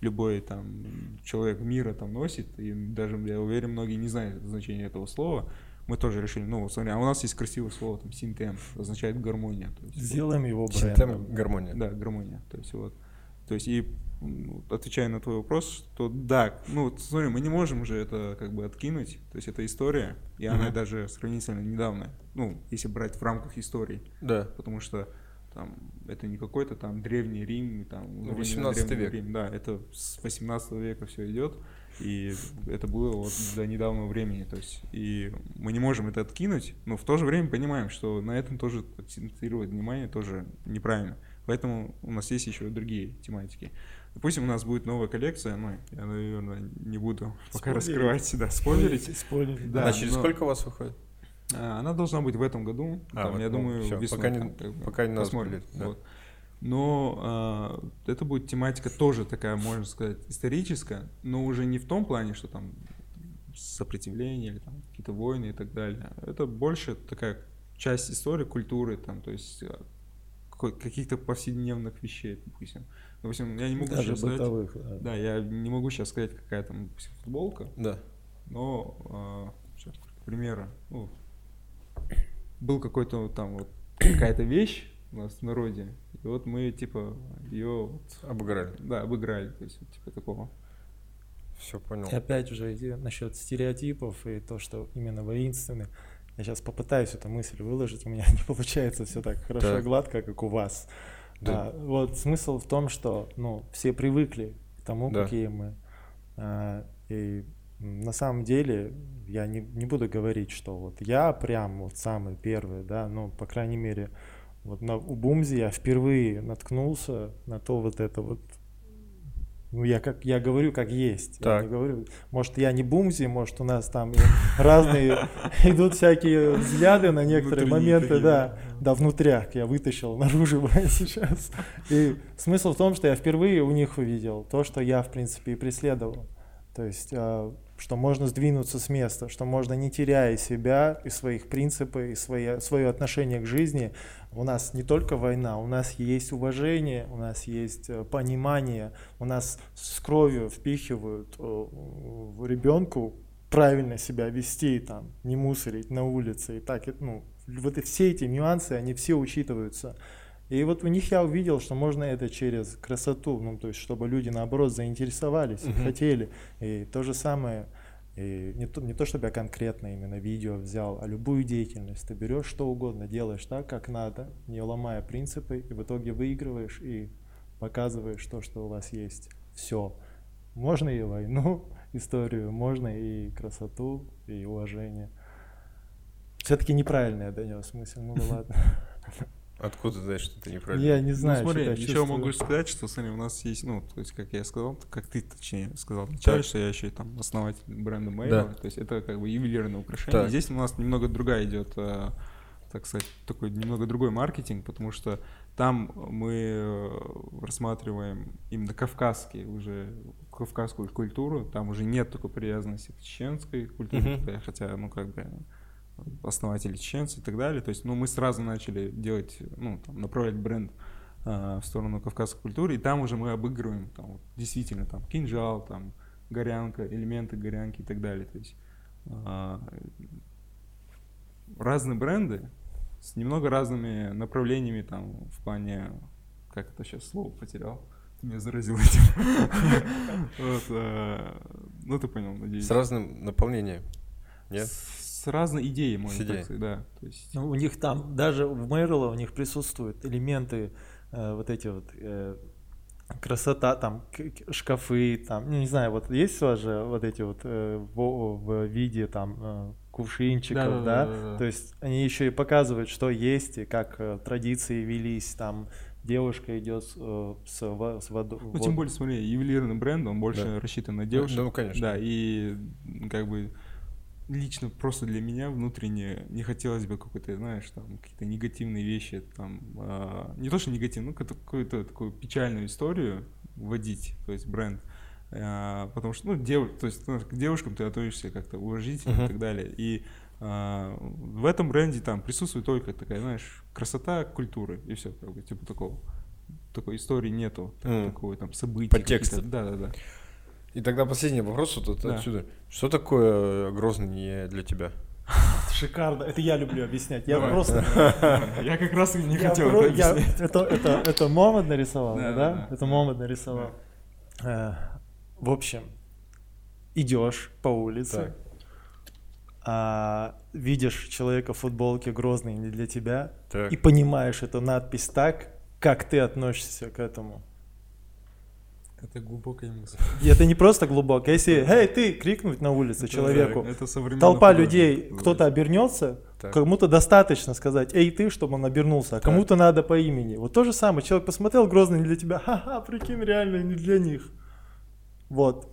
любой там человек мира там носит, и даже, я уверен, многие не знают значение этого слова, мы тоже решили, ну, вот смотри, а у нас есть красивое слово, там, синтем, означает гармония. То есть, вот. Сделаем его Система брендом. гармония. Да, гармония. То есть вот. То есть и отвечая на твой вопрос, что да, ну вот смотри, мы не можем же это как бы откинуть. То есть это история, и она Мгм. даже сравнительно недавняя. Ну, если брать в рамках истории. Да. Потому что там это не какой-то там древний Рим, там Ну, времена 18 Древнего век. Рима. Да, это с 18 века все идет. И это было вот до недавнего времени. То есть, и мы не можем это откинуть, но в то же время понимаем, что на этом тоже акцентировать внимание тоже неправильно. Поэтому у нас есть еще другие тематики. Допустим, у нас будет новая коллекция, ну, я, наверное, не буду пока Спойлерить. раскрывать, да, спойлерить. Спойлерить. Да, а через но- сколько у вас выходит? А, Она должна быть в этом году. А, там, вот, я ну, думаю, всё, весной. пока не- там, как пока не надо посмотрим. спойлерить, да. Вот. Но а, это будет тематика тоже такая, можно сказать, историческая, но уже не в том плане, что там сопротивление или там какие-то войны и так далее. Это больше такая часть истории, культуры, там, то есть а, каких-то повседневных вещей, допустим. Допустим, я не могу Даже сейчас сказать. бытовых. да. Да, я не могу сейчас сказать, какая там допустим, футболка, Да. но, э, сейчас, к примеру, ну, был какой-то вот там вот какая-то вещь у нас в народе, и вот мы типа ее, Обыграли. да, обыграли, то есть вот, типа такого. Все понял. И опять же, насчет стереотипов и то, что именно воинственный. Я сейчас попытаюсь эту мысль выложить, у меня не получается все так хорошо и Так. гладко, как у вас. Да. А, вот смысл в том, что ну, все привыкли к тому, Да. какие мы. А, и на самом деле я не, не буду говорить, что вот я прям вот самый первый, да, ну, по крайней мере, вот на, у Бумзи я впервые наткнулся на то вот это вот ну, я как я говорю, как есть. Я Так. не говорю, может, я не бумзи, может, у нас там разные идут всякие взгляды на некоторые моменты, да, да, внутряк я вытащил наружу сейчас. И смысл в том, что я впервые у них увидел то, что я, в принципе, и преследовал. То есть, а, что можно сдвинуться с места, что можно, не теряя себя и своих принципов, и свои, свое отношение к жизни, у нас не только война, у нас есть уважение, у нас есть э, понимание, у нас с кровью впихивают э, в ребенку правильно себя вести, там, не мусорить на улице и так, ну, вот все эти нюансы, они все учитываются. И вот у них я увидел, что можно это через красоту, ну, то есть, чтобы люди, наоборот, заинтересовались, Мгм. хотели. И то же самое, и не, то, не то, чтобы я конкретно именно видео взял, а любую деятельность. Ты берешь что угодно, делаешь так, как надо, не ломая принципы, и в итоге выигрываешь и показываешь то, что у вас есть. Все. Можно и войну, историю, можно и красоту, и уважение. Все-таки неправильно я донес мысль, ну да ладно. Откуда ты знаешь, что ты неправильно? Я не Ну, знаю, смотри, что я еще чувствую. могу сказать, что, смотри, у нас есть, ну, то есть, как я сказал, как ты, точнее, сказал вначале, Так. что я еще и там основатель бренда Мейла, Да. то есть это как бы ювелирное украшение. Так. Здесь у нас немного другая идет, э, так сказать, такой немного другой маркетинг, потому что там мы э, рассматриваем именно кавказские уже кавказскую культуру, там уже нет такой привязанности к чеченской культуре, Мгм. хотя, ну, как бы основатели чеченцы и так далее. То есть, ну, мы сразу начали делать, ну, там, направлять бренд а, в сторону кавказской культуры, и там уже мы обыгрываем, там, вот, действительно, там, кинжал, там, горянка, элементы горянки и так далее. То есть, а, разные бренды с немного разными направлениями, там, в плане, как это сейчас слово потерял, ты меня заразил этим. А, Ну, ты понял, надеюсь. С разным наполнением. Нет? С разной идеей, можно идеей. так сказать, да. То есть, Ну, у них там, даже в Мэрило у них присутствуют элементы, э, вот эти вот, э, красота, там, к- к- шкафы, там, ну, не знаю, вот есть у вас же вот эти вот э, в, в виде, там, э, кувшинчиков, да? Да-да-да-да-да. То есть они еще и показывают, что есть, и как э, традиции велись, там, девушка идет с, э, с, во- с водой. Ну, тем более, смотри, ювелирный бренд, он больше Да. рассчитан на девушек. Да, ну, конечно. Да, и как бы лично просто для меня внутренне не хотелось бы какой-то, знаешь, там какие-то негативные вещи, там, а, не то что негативно, ну какую-то, такую печальную историю вводить, то есть бренд. А, потому что, ну, дев, то есть ну, к девушкам ты относишься как-то уважительно Мгм. и так далее. И а, в этом бренде там присутствует только такая, знаешь, красота культуры и все, как бы, типа такого. Такой истории нету, Мгм. такого там события. Подтекста. Да, да, да. И тогда последний вопрос вот от- Да. отсюда. Что такое Грозный для тебя? Шикарно, это я люблю объяснять. Я Давай. просто Я как раз не Я хотел про- это я- объяснять. это, это, это нарисовал, Да, да? да, да. Это Момод нарисовал. Э, В общем, идешь по улице, Так. а, видишь человека в футболке грозный не для тебя, Так. и понимаешь эту надпись так, как ты относишься к этому. Это глубокая. И это не просто глубоко. Если «Эй, ты!» крикнуть на улице человеку, Это толпа людей, кто-то обернется, кому-то достаточно сказать «Эй, ты!», чтобы он обернулся, а кому-то надо по имени. Вот то же самое. Человек посмотрел «Грозный» не для тебя, ха-ха, прикинь, реально не для них. Вот.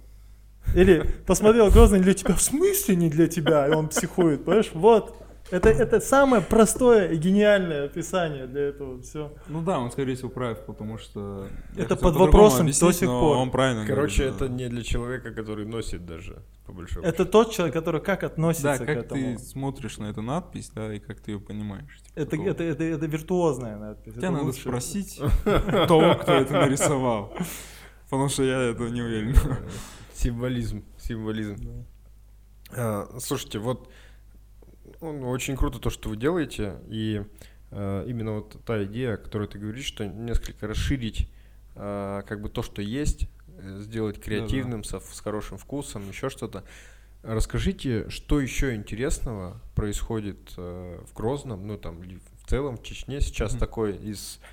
Или посмотрел «Грозный» не для тебя, в смысле не для тебя? И он психует, понимаешь? Вот. Это, это самое простое и гениальное описание для этого все. Ну да, он, скорее всего, прав, потому что... Это под вопросом объяснить, до сих пор. Он правильно Короче, говорит, да. это не для человека, который носит даже, по большому Это тот человек, который как относится Да, к как этому. ты смотришь на эту надпись, да, и как ты ее понимаешь. типа Это, это, это, это виртуозная надпись. Тебя это надо лучше. спросить того, кто это нарисовал. Потому что я этого не уверен. Символизм, символизм. А, слушайте, вот ну, очень круто то, что вы делаете, и а, именно вот та идея, о которой ты говоришь, что несколько расширить а, как бы то, что есть, э, сделать креативным, со- с хорошим вкусом, еще что-то. Расскажите, что еще интересного происходит э, в Грозном, ну там или в целом в Чечне сейчас Мгм. такой из э,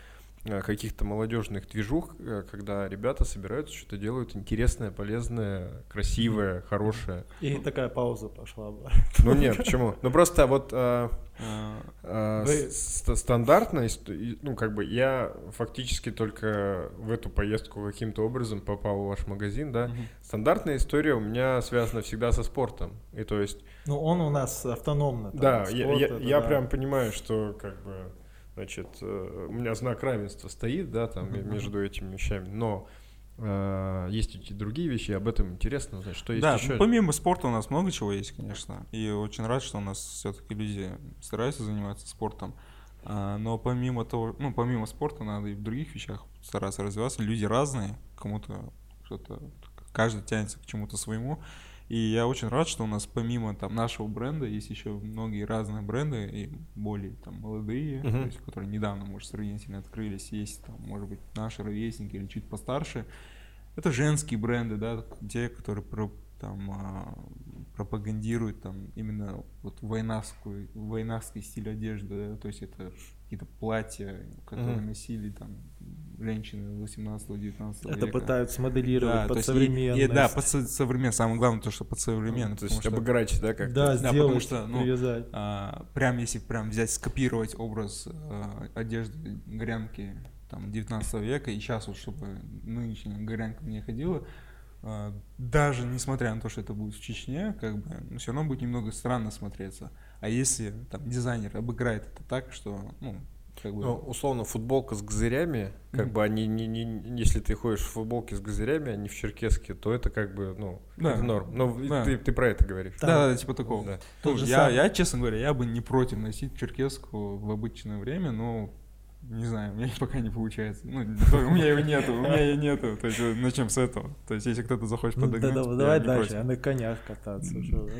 каких-то молодежных движух, э, когда ребята собираются, что-то делают интересное, полезное, красивое, хорошее. И такая пауза пошла. бы. Ну нет, почему? Ну просто вот э, А, э, Вы- стандартно, ну как бы я фактически только в эту поездку каким-то образом попал в ваш магазин, да. мгм. Стандартная история у меня связана всегда со спортом. И то есть Ну, он у нас автономно. там, Да, спорт я, я- это я да. прям понимаю, что как бы, значит, э, у меня знак равенства стоит, да, там Мгм. между этими вещами, но э, есть эти другие вещи, об этом интересно узнать, что есть Да, еще. помимо спорта у нас много чего есть, конечно. И очень рад, что у нас все-таки люди стараются заниматься спортом. А, Но помимо того, ну, помимо спорта надо и в других вещах стараться развиваться. Люди разные, кому-то что-то, каждый тянется к чему-то своему. И я очень рад, что у нас помимо там нашего бренда есть еще многие разные бренды и более там молодые, Мгм. то есть, которые недавно, может, сравнительно открылись, есть там, может быть, наши ровесники или чуть постарше. Это женские бренды, да, те, которые про- там а, пропагандируют там именно вот войнавскую, войнавский стиль одежды, да, то есть это какие-то платья, которые Мгм. носили там женщины 18-19 Это века. пытаются моделировать Да, под есть и- современность. и, да, под со- современ- самое главное то, что под современный, Ну, то есть что, обыграть, да, как Да, Да, сделать, потому что, ну, привязать. а, прям если прям взять, скопировать образ а, одежды горянки там 19 века, и сейчас вот, чтобы нынешняя горянка не ходила, а, даже несмотря на то, что это будет в Чечне, как бы, ну, все равно будет немного странно смотреться. А если там дизайнер обыграет это так, что, ну, как бы... Ну, условно, футболка с газырями, как бы они не, не, не- если ты ходишь в футболке с газырями, а не в черкеске, то это как бы, ну, Да. это норм. Но Да. ты, ты про это говоришь. да, да, типа такого. Да. Ну, я, сам- я, честно говоря, я бы не против носить черкеску в обычное время, но не знаю, у меня пока не получается. Ну, у меня его нету, у меня ее нету. То есть э, начнем с этого. То есть если кто-то захочет Ну, подогнать, да, я давай не дальше, против. а на конях кататься.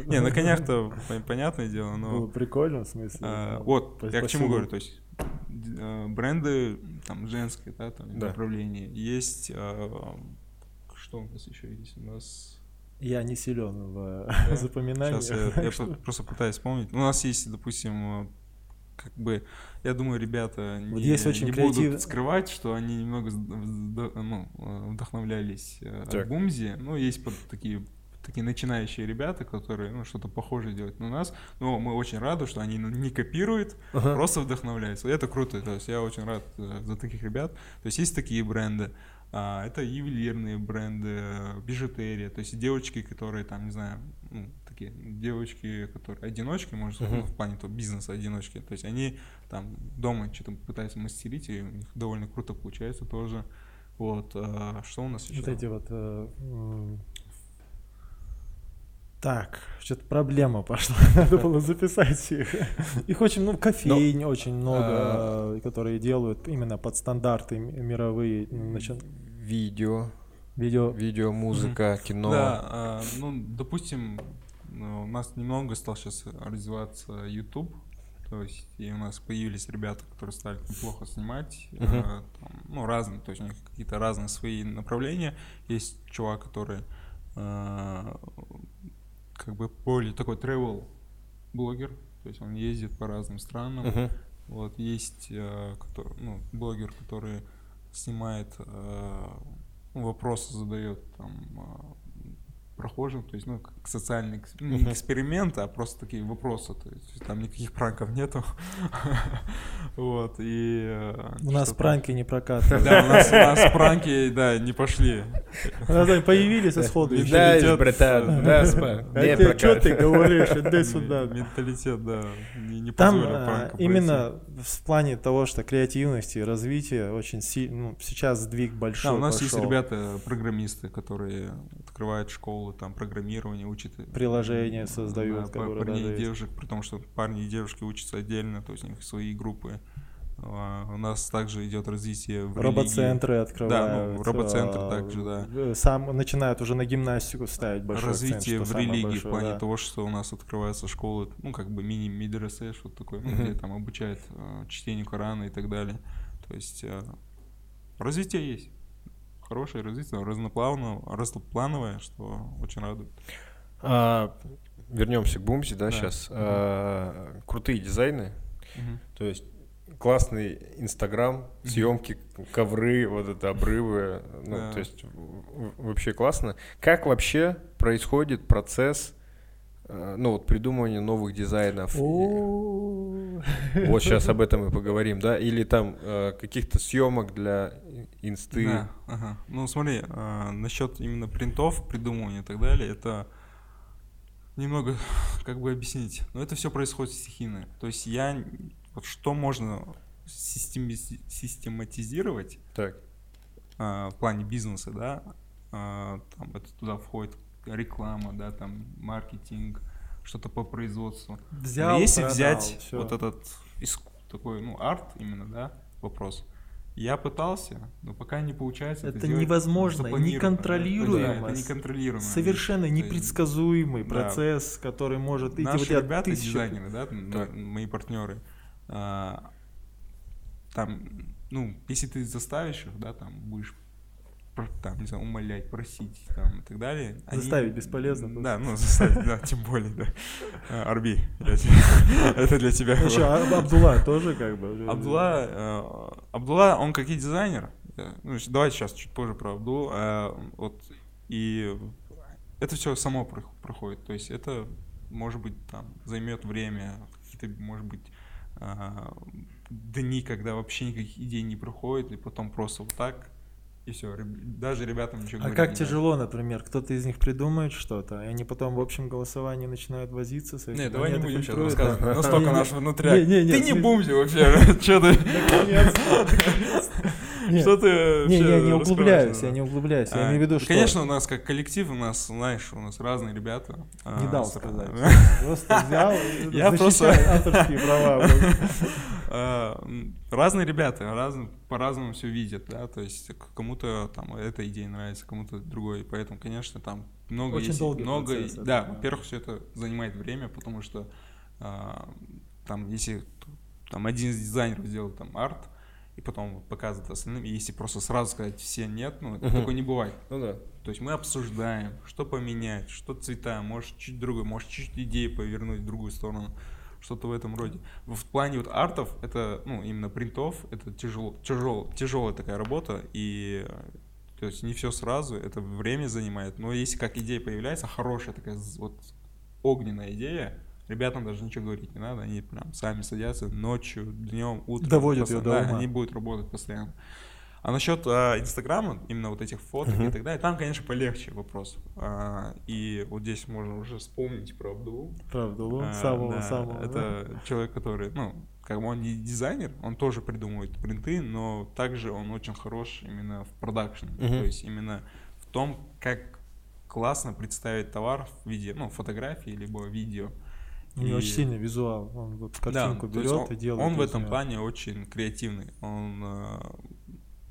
Не, на конях-то пон- понятное дело, Было но... прикольно, в смысле. а, там, Вот, я к чему говорю, то есть бренды там женские, да, там Да. направления. Есть, э, что у нас еще есть? У нас Я не силен в Да. запоминании. Сейчас я, я просто пытаюсь вспомнить. У нас есть, допустим, э, как бы, я думаю, ребята не, Вот есть очень не креатив- будут скрывать, что они немного ну, э, вдохновлялись э, Так. Бумзи. Ну, есть под такие такие начинающие ребята, которые ну, что-то похожее делают на нас, но мы очень рады, что они ну, не копируют, Ага. просто вдохновляются. И это круто, то есть я очень рад э, за таких ребят. То есть есть такие бренды, а, это ювелирные бренды, бижутерия, то есть девочки, которые там, не знаю, ну, такие девочки, которые одиночки, может, Мгм. ну, в плане то бизнеса одиночки, то есть они там дома что-то пытаются мастерить, и у них довольно круто получается тоже. Вот, а, что у нас еще? Вот эти вот... э, Так, что-то проблема пошла. Надо было записать их. Их очень много, кофейн очень много, э, которые делают именно под стандарты мировые. Значит, Видео, видео. видео, музыка, кино. Да, а, ну, допустим, ну, у нас немного стал сейчас развиваться YouTube, то есть и у нас появились ребята, которые стали неплохо снимать, а, там, ну, разные, то есть у них какие-то разные свои направления. Есть чувак, который а, как бы более такой travel блогер, то есть он ездит по разным странам. Мгм. Вот есть э, кто- ну, блогер, который снимает, э, вопросы задает там а, прохожим, то есть, ну, как социальный не эксперимент, а просто такие вопросы, то есть там никаких пранков нету, вот, и... э, У нас пранки не прокатывают. Да, у нас, пранки, да, не пошли. У нас они появились и сходу. Да, братан, да. А что прокат. ты говоришь? Иди сюда. Менталитет, да, не, Там а, именно в плане того, что креативности, развития очень сильно, ну, сейчас сдвиг большой Да, у нас есть пошел. ребята, программисты, которые открывают школы, там, программирование, учат. Приложения создают, Да, которые парней даже и девушек, при том, что парни и девушки учатся отдельно, то есть у них свои группы. А, У нас также идет развитие в религии. Робоцентры открывают. ну, робоцентр а, также, да. э, Сам начинают уже на гимнастику ставить большой акцент, развитие что в религии большое, в плане да. того, что у нас открываются школы, ну, как бы мини-мидресе, что-то такое, Мгм. где там обучают э, чтению Корана и так далее. То есть развитие есть. Хорошее развитие, разноплановое, разноплановое, что очень радует. А, Вернемся к Бумзи, да, Да. сейчас. Мгм. Крутые дизайны, то есть классный Инстаграм, съемки, ковры, вот это обрывы, ну, Да. то есть вообще классно. Как вообще происходит процесс, ну, вот придумывания новых дизайнов? Вот сейчас об этом и поговорим, да? Или там э, каких-то съемок для инсты. Да, ага. Ну смотри, а, насчет именно принтов, придумывания и так далее, это немного, как бы объяснить. Но это все происходит стихийно. То есть я, вот что можно системи- систематизировать Так. в плане бизнеса, да, там это туда входит реклама, да, там маркетинг, что-то по производству. Но Взял, если продал, взять всё. вот этот иску- такой, ну, арт именно, да, вопрос. Я пытался, но пока не получается. Это сделать невозможно, неконтролируемо. Да, это неконтролируемо. Совершенно непредсказуемый да. процесс, который может идти Наши вот ребята, тысячу- дизайнеры, да, Так. мои партнеры, а, там, ну, если ты заставишь их, да, там, будешь там, не знаю, умолять, просить, там, и так далее. они- Заставить бесполезно просто. Да, ну, заставить, да, тем более, да. А, Арби, это для тебя. Ну что, а Абдулла тоже как бы? Абдулла, э, Абдулла, он как и дизайнер. э, Ну, давайте сейчас чуть позже про Абдулу. э, Вот и это все само про- проходит. То есть это, может быть, там займет время, какие-то, может быть, дни, когда вообще никаких идей не проходит, и потом просто вот так, и все. Даже ребятам ничего А как не надо. тяжело, например, кто-то из них придумает что-то, и они потом в общем голосовании начинают возиться. с этим, Не, давай не будем сейчас рассказывать. да. Настолько Не, не, наш внутряк. не, не, не, Ты не бумзи вообще. Че ты? Не, Что ты Не, вообще не, не углубляюсь, я не углубляюсь. Я А, имею в виду, что... Конечно, у нас как коллектив, у нас, знаешь, у нас разные ребята. Не А, дал с- сказать. Просто взял и Я защищай авторские права. М, Разные ребята, разные, по-разному все видят, да, то есть кому-то там эта идея нравится, кому-то другой, поэтому, конечно, там много Очень есть, долгий много, процесс да, да. во-первых, все это занимает время, потому что а, там, если там один из дизайнеров сделал там арт, и потом показывает остальным, и если просто сразу сказать все нет, ну, Мгм. такое не бывает. Ну да. То есть мы обсуждаем, что поменять, что цвета, может чуть другой, может чуть идею повернуть в другую сторону, что-то в этом роде. В плане вот артов, это, ну, именно принтов, это тяжело, тяжело, тяжелая такая работа, и то есть не все сразу, это время занимает, но если как идея появляется, хорошая такая вот огненная идея, ребятам даже ничего говорить не надо, они прям сами садятся ночью, днем, утром. Доводят её до да, ума. они будут работать постоянно. А насчет а, Инстаграма, именно вот этих фоток и Мгм. так далее, там, конечно, полегче вопрос. А, и вот здесь можно уже вспомнить про Абдулу. Правда, вот А, самого да, самого. Это человек, который, ну, как бы он не дизайнер, он тоже придумывает принты, но также он очень хорош именно в продакшене. Мгм. То есть именно в том, как классно представить товар в виде, ну, фотографии либо видео. У него И- очень сильный визуал. Он вот да, картинку есть берет он, и делает. Он в этом плане очень креативный. Он э,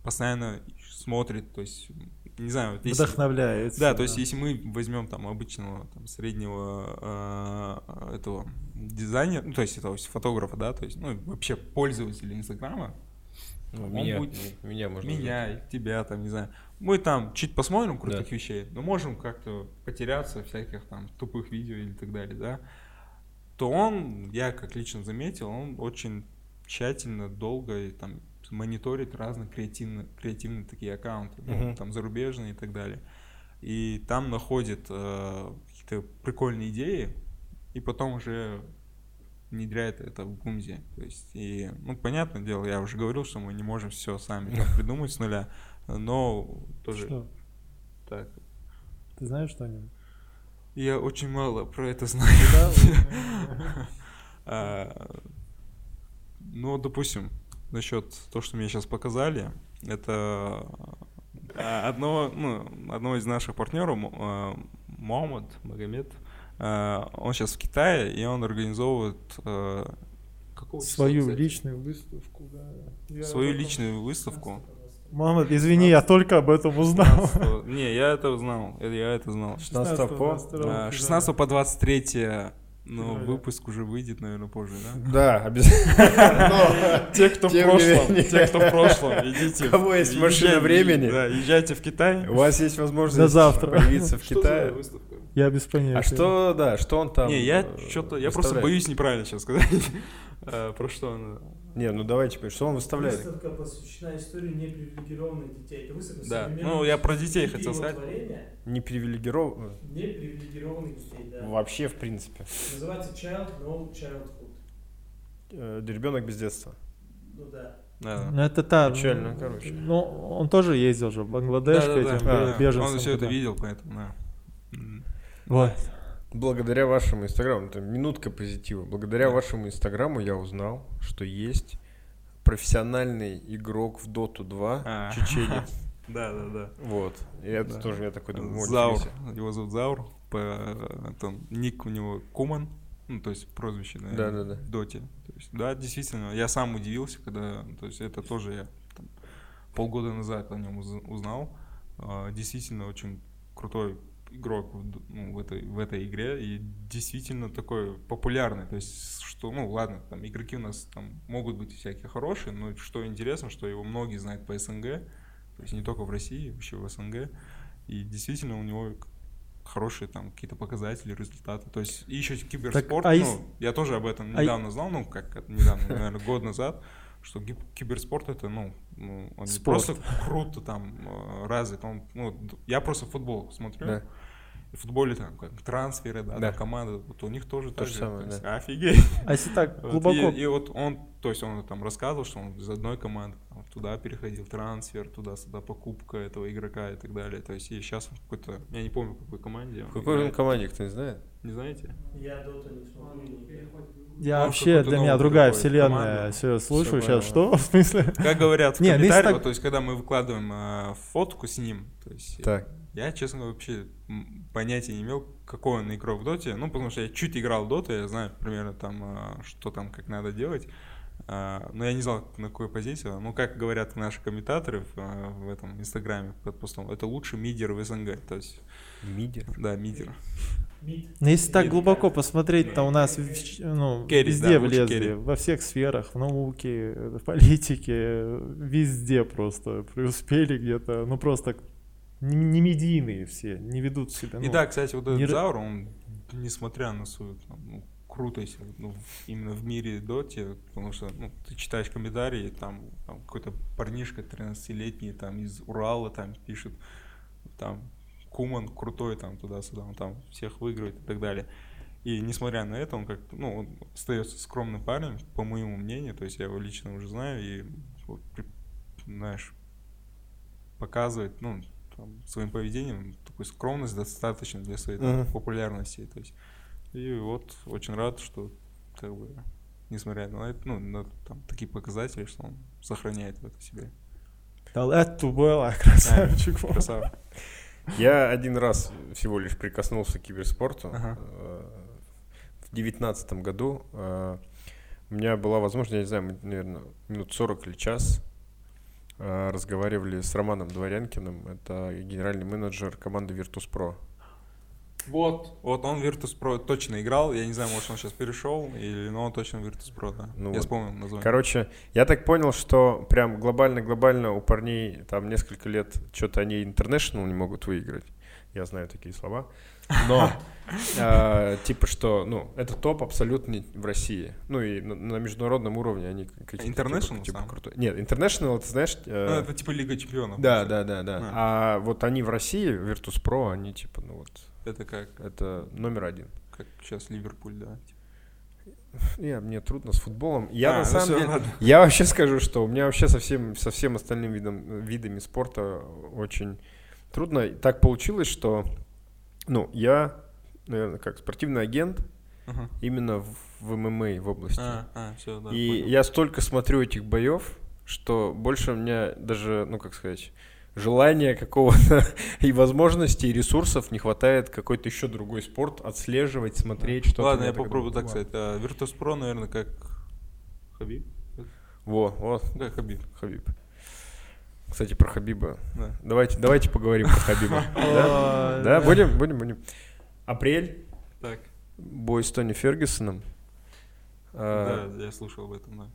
постоянно смотрит, то есть, не знаю, вот если- Вдохновляет. да, то есть если мы возьмем там обычного там, среднего э, этого дизайнера, ну, то есть этого фотографа, да, то есть, ну, вообще пользователя Инстаграма, Ну, Он меня, будет- меня можно меня, тебя, там, не знаю, мы там чуть посмотрим крутых Да. вещей, но можем как-то потеряться в всяких там тупых видео или так далее, да, то он, я как лично заметил, он очень тщательно, долго и там мониторить разные креативные, креативные такие аккаунты, ну, там зарубежные и так далее. И там находит э, какие-то прикольные идеи, и потом уже внедряет это в Гумзе. То есть, и, ну, понятное дело, я уже говорил, что мы не можем все сами там придумать с нуля, но тоже Что? так. Ты знаешь что-нибудь? Я очень мало про это знаю. Да? А, Ну, допустим, насчет того, что мне сейчас показали, это а, одного, ну, одного из наших партнеров, М- а, Мохаммад Магомед, а, он сейчас в Китае, и он организовывает какого числа, Свою кстати? личную выставку, да. Я свою этом- личную выставку. Мама, извини, я только об этом узнал. 16 Не, я это знал, это- я это знал. 16 по- А, 16 по 23 ну, Февраля. выпуск уже выйдет, наверное, позже, да? Да, обязательно. Те, кто в прошлом, те, кто в прошлом, идите. У кого есть машина времени? Да, езжайте в Китай. У вас есть возможность До завтра. появиться в Китае. Я без понятия. А что, да, что он там? Не, я э, что-то, я просто боюсь неправильно сейчас сказать. Э, Про что она? Не, ну давайте, что он выставляет? Выставка посвящена истории непривилегированных детей. Это выставка Да, ну, я про детей хотел сказать. творения Не привилегирован? непривилегированных детей, да. Вообще, в принципе. Называется Child No Childhood. Э, Ребенок без детства. Ну да. Да. Ну, это та... Печально, короче. Ну, он тоже ездил же в Бангладеш к Да-да-да, этим да. бе- беженцам. Он все это видел, поэтому, да. Вот. Благодаря вашему инстаграму, это минутка позитива. Благодаря Да. вашему инстаграму я узнал, что есть профессиональный игрок в Доту 2 А. чеченец. Да, да, да. Вот. И это Да. тоже я такой думаю, «О, Заур. нифига себе». Его зовут Заур. По, там, ник у него Куман. Ну, то есть прозвище, наверное, Да-да-да. в Доте. То есть, да, действительно, я сам удивился, когда, то есть это тоже я там, полгода назад о нем уз- узнал. А, действительно очень крутой игрок ну, в, этой, в этой игре и действительно такой популярный. То есть, что, ну ладно, там игроки у нас там могут быть всякие хорошие, но что интересно, что его многие знают по СНГ, то есть не только в России, вообще в СНГ. И действительно у него хорошие там какие-то показатели, результаты. То есть и еще киберспорт, а ну, если- я тоже об этом а недавно знал, ну, как недавно, наверное, год назад, что киберспорт это, ну, ну, он не просто круто там э, развит, он, ну, я просто футбол смотрю, Да. и в футболе там как трансферы, да, Да. там команда, вот у них тоже То так же же, самое, то есть да. офигеть. А если так Вот, глубоко... И, и вот он, то есть он там рассказывал, что он из одной команды там, туда переходил, трансфер, туда-сюда, покупка этого игрока и так далее. То есть и сейчас он какой-то, я не помню, в какой команде. В какой он играет. команде, кто не знает? Не знаете? Я доту не смотрю. не- Я Он вообще, для меня другая вселенная. Все, слушаю Всё сейчас, что? В смысле? Как говорят в ну комментариях, так- то есть когда мы выкладываем э, фотку с ним, то есть э, Так. я, честно говоря, вообще понятия не имел, какой он игрок в доте, ну, потому что я чуть играл в доту, я знаю примерно там, э, что там, как надо делать, но я не знал, на какой позиции. он. Ну, как говорят наши комментаторы в, в этом инстаграме под постом, это лучший мидер в СНГ, то есть, Мидер. да, мидер. Мид. Ну, если так глубоко посмотреть, то у нас ну, Керри, везде да, влезли, керри. во всех сферах, в науке, в политике, везде просто преуспели где-то, ну просто не, не медийные все, не ведут себя. И ну, да, кстати, вот этот не Заур, он, несмотря на свою там, ну, крутость ну, именно в мире доте, потому что ну, ты читаешь комментарии, там, там какой-то парнишка 13-летний там из Урала там пишет, там Куман крутой там туда-сюда, он там всех выигрывает и так далее. И несмотря на это, он как ну, он остается скромным парнем, по моему мнению, то есть я его лично уже знаю, и вот, при- знаешь, показывает, ну, там, своим поведением такую скромность достаточно для своей там, Мгм. популярности. То есть, и вот очень рад, что как бы несмотря на это, ну, на там, такие показатели, что он сохраняет это в себе. Да, это было красавчик. Красава. Я один раз всего лишь прикоснулся к киберспорту. Ага. Э, В девятнадцатом году э, у меня была возможность, я не знаю, мы, наверное, минут 40 или час э, разговаривали с Романом Дворянкиным. Это генеральный менеджер команды Virtus.pro. Вот. Вот он Virtus.pro точно играл. Я не знаю, может, он сейчас перешел, или, но он точно Virtus.pro, да. Ну Я вот. вспомнил название. Короче, я так понял, что прям глобально-глобально у парней там несколько лет что-то они International не могут выиграть. Я знаю такие слова. Но а, типа что, ну, это топ абсолютно в России. Ну и на, на международном уровне они какие-то International типа, типа крутой. Нет, International, ты знаешь... Ну, э, это типа Лига Чемпионов. да, да, да, да. А. А вот они в России, Virtus.pro, они типа, ну вот, Это как, это номер один. как сейчас Ливерпуль, да. Не, мне трудно с футболом. Я А, на ну самом деле, ладно. я вообще скажу, что у меня вообще со всем, со всем остальным видом, видами спорта очень трудно. Так получилось, что, ну, я, наверное, как спортивный агент Ага. именно в, в ММА в области. А, а, все, да. И понял. я столько смотрю этих боев, что больше у меня даже, ну как сказать, желания какого-то и возможностей, и ресурсов не хватает какой-то еще другой спорт отслеживать, смотреть, что-то. Ладно, мне я попробую так сказать. А, Virtus.pro, наверное, как Хабиб. Во, вот, Как Хабиб. Хабиб. Кстати, про Хабиба. Да. Давайте, давайте поговорим про Хабиба. Да? Будем, будем, будем. Апрель, Так, бой с Тони Фергюсоном. А, да, я слушал об этом, да.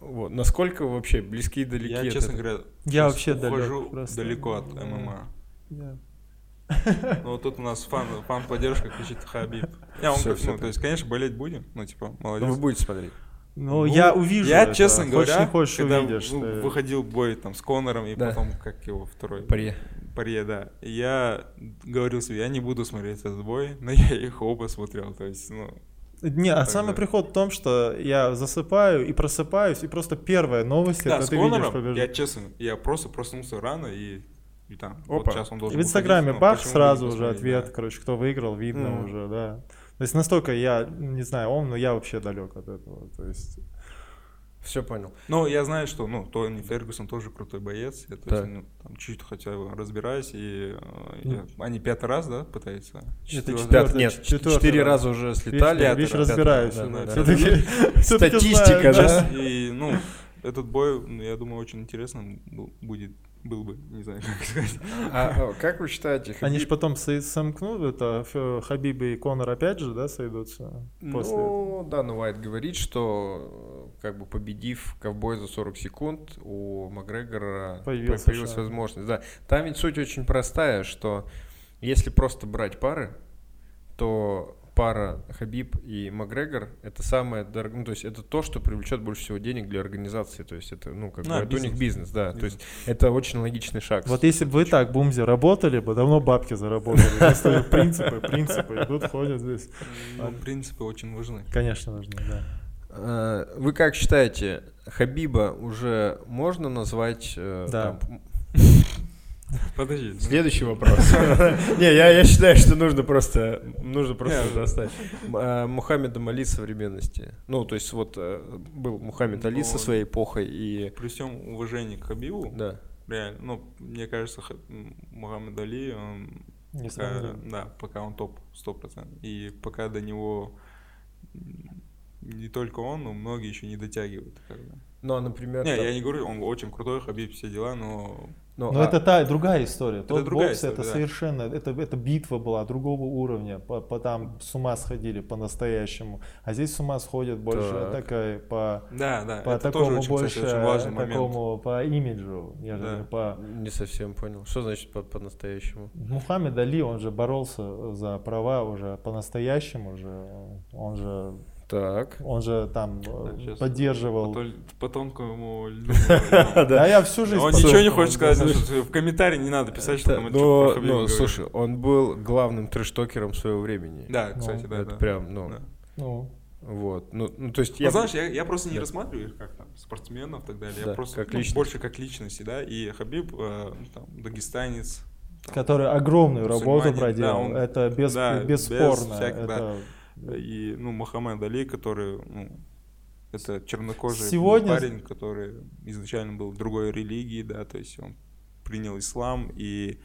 Вот. Насколько вы вообще близки и далеки? Я, честно говоря, Я вообще ухожу далеко от. ММА. Ну, вот тут у нас фан, фан поддержка кричит Хабиб. Не, он ну, то есть, конечно, болеть будем, ну, типа, молодец. Ну, Вы будете смотреть. Ну, Ну, я увижу Я, это. честно Хочешь говоря, не хочешь, когда увидишь. ну, ты- выходил бой там с Конором и Да. потом, как его второй? Паре. Паре, да. Я говорил себе, я не буду смотреть этот бой, но я их оба смотрел, то есть, ну, Не, а самый приход в том, что я засыпаю и просыпаюсь, и просто первая новость, да, это с ты видишь Конором, побежит. я честно, я просто проснулся рано и, и там, вот Опа. сейчас он И должен в Инстаграме выходить, ну, бах, сразу уже ответ, да. короче, кто выиграл, видно Мгм. уже, да. То есть настолько я, не знаю, он, но я вообще далек от этого. То есть Все понял. Ну, я знаю, что, ну, Тони Фергюсон тоже крутой боец. Я, то Да. есть, ну, там чуть хотя бы разбираюсь, и э, Ну. я- они пятый раз, да, пытаются? Пятый, Пят- нет, четвертый четыре раз. раза уже слетали. видишь, видишь, раз, разбираюсь. да, да, Статистика, да? И, ну, этот бой, я думаю, очень интересным будет, был бы, не знаю, как сказать. А, а, как вы считаете, Они же Хабиб- потом со- сомкнут, это Ф- Хабиб и Конор опять же, да, сойдутся после этого? Ну, да, но Уайт говорит, что э, как бы победив ковбой за 40 секунд, у Макгрегора появилась шанс. возможность. Да, там ведь суть очень простая, что если просто брать пары, то пара Хабиб и Макгрегор это самое дорогое, ну, то есть это то, что привлечет больше всего денег для организации, то есть это, ну, как Да, бы, это у них бизнес. бизнес, да, то Бизнес. есть это очень логичный шаг. Вот если бы вы так, Бумзи, работали бы, давно бабки заработали. Просто принципы, принципы идут, ходят здесь. Ну, принципы очень важны. Конечно, нужно, да. Э, Вы как считаете, Хабиба уже можно назвать э, Да. там, Подожди. ну, Следующий вопрос. Не, я, я считаю, что нужно просто, нужно просто оставить. М, а, Мухаммед Али современности. Ну, то есть вот э, был Мухаммед Али со Ну, своей эпохой и... При всем уважении к Хабибу, Да. реально, ну, мне кажется, Мухаммед Али, он пока, да, пока он топ 100%. И пока до него не только он, но многие еще не дотягивают. как бы. Ну, а, например... Не, там- я не говорю, он очень крутой, Хабиб, все дела, но ну, Но а- это та другая история. Тот другая бокс история, это да. совершенно, это, это битва была другого уровня. По, по там с ума сходили по-настоящему. А здесь с ума сходят больше Так. такая по, да, да, по это такому тоже очень, больше, кстати, очень важный момент. такому по имиджу, нежели Да. по Не совсем понял. Что значит по- по-настоящему? Мухаммед Али, он же боролся за права уже по-настоящему же. Он же, Так. он же там э, Да, поддерживал. По, тонкому льду. Да, я всю жизнь. Он ничего не хочет сказать, в комментарии не надо писать, что Да, там ну, говорит. слушай, он был главным трэштокером своего времени. Да, Ну, кстати, да, это да. прям, ну, Да. Ну, вот. Ну, ну, то есть Ну, я... знаешь, я, я просто не Да. рассматриваю их как там спортсменов и так далее. Да, я просто как ну, больше как личности, да. И Хабиб, э, ну, там, дагестанец. там, который огромную работу проделал. да, он- это без, да, без бесспорно. всяких, это... И, ну, Мухаммед Али, который, ну, это чернокожий Сегодня- парень, который изначально был другой религии, да, то есть он принял ислам, и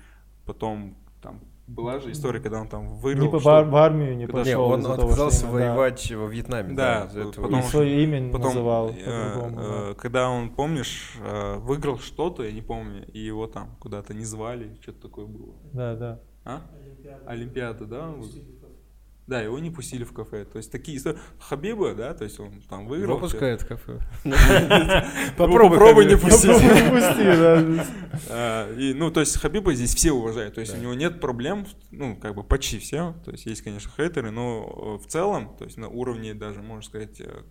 потом там была же история, когда он там выиграл. Не по- что- в армию не когда- пошел. он из-за того, отказался что именно, да. воевать во Вьетнаме. Да, этого. потому И свое имя Потом, называл э, по-другому. да. э, когда он, помнишь, э, выиграл что-то, я не помню, и его там куда-то не звали, что-то такое было. Да, да. А? Олимпиада. Олимпиада, да? Да, его не пустили в кафе. То есть такие истории. Хабиба, да, то есть он там выиграл. Его пускают в кафе. Попробуй, попробуй не пустить. Попробуй пусти, да. А, И, ну, то есть Хабиба здесь все уважают, то есть у него нет проблем, ну, как бы почти все, то есть есть, конечно, хейтеры, но э, в целом, то есть на уровне даже, можно сказать, э,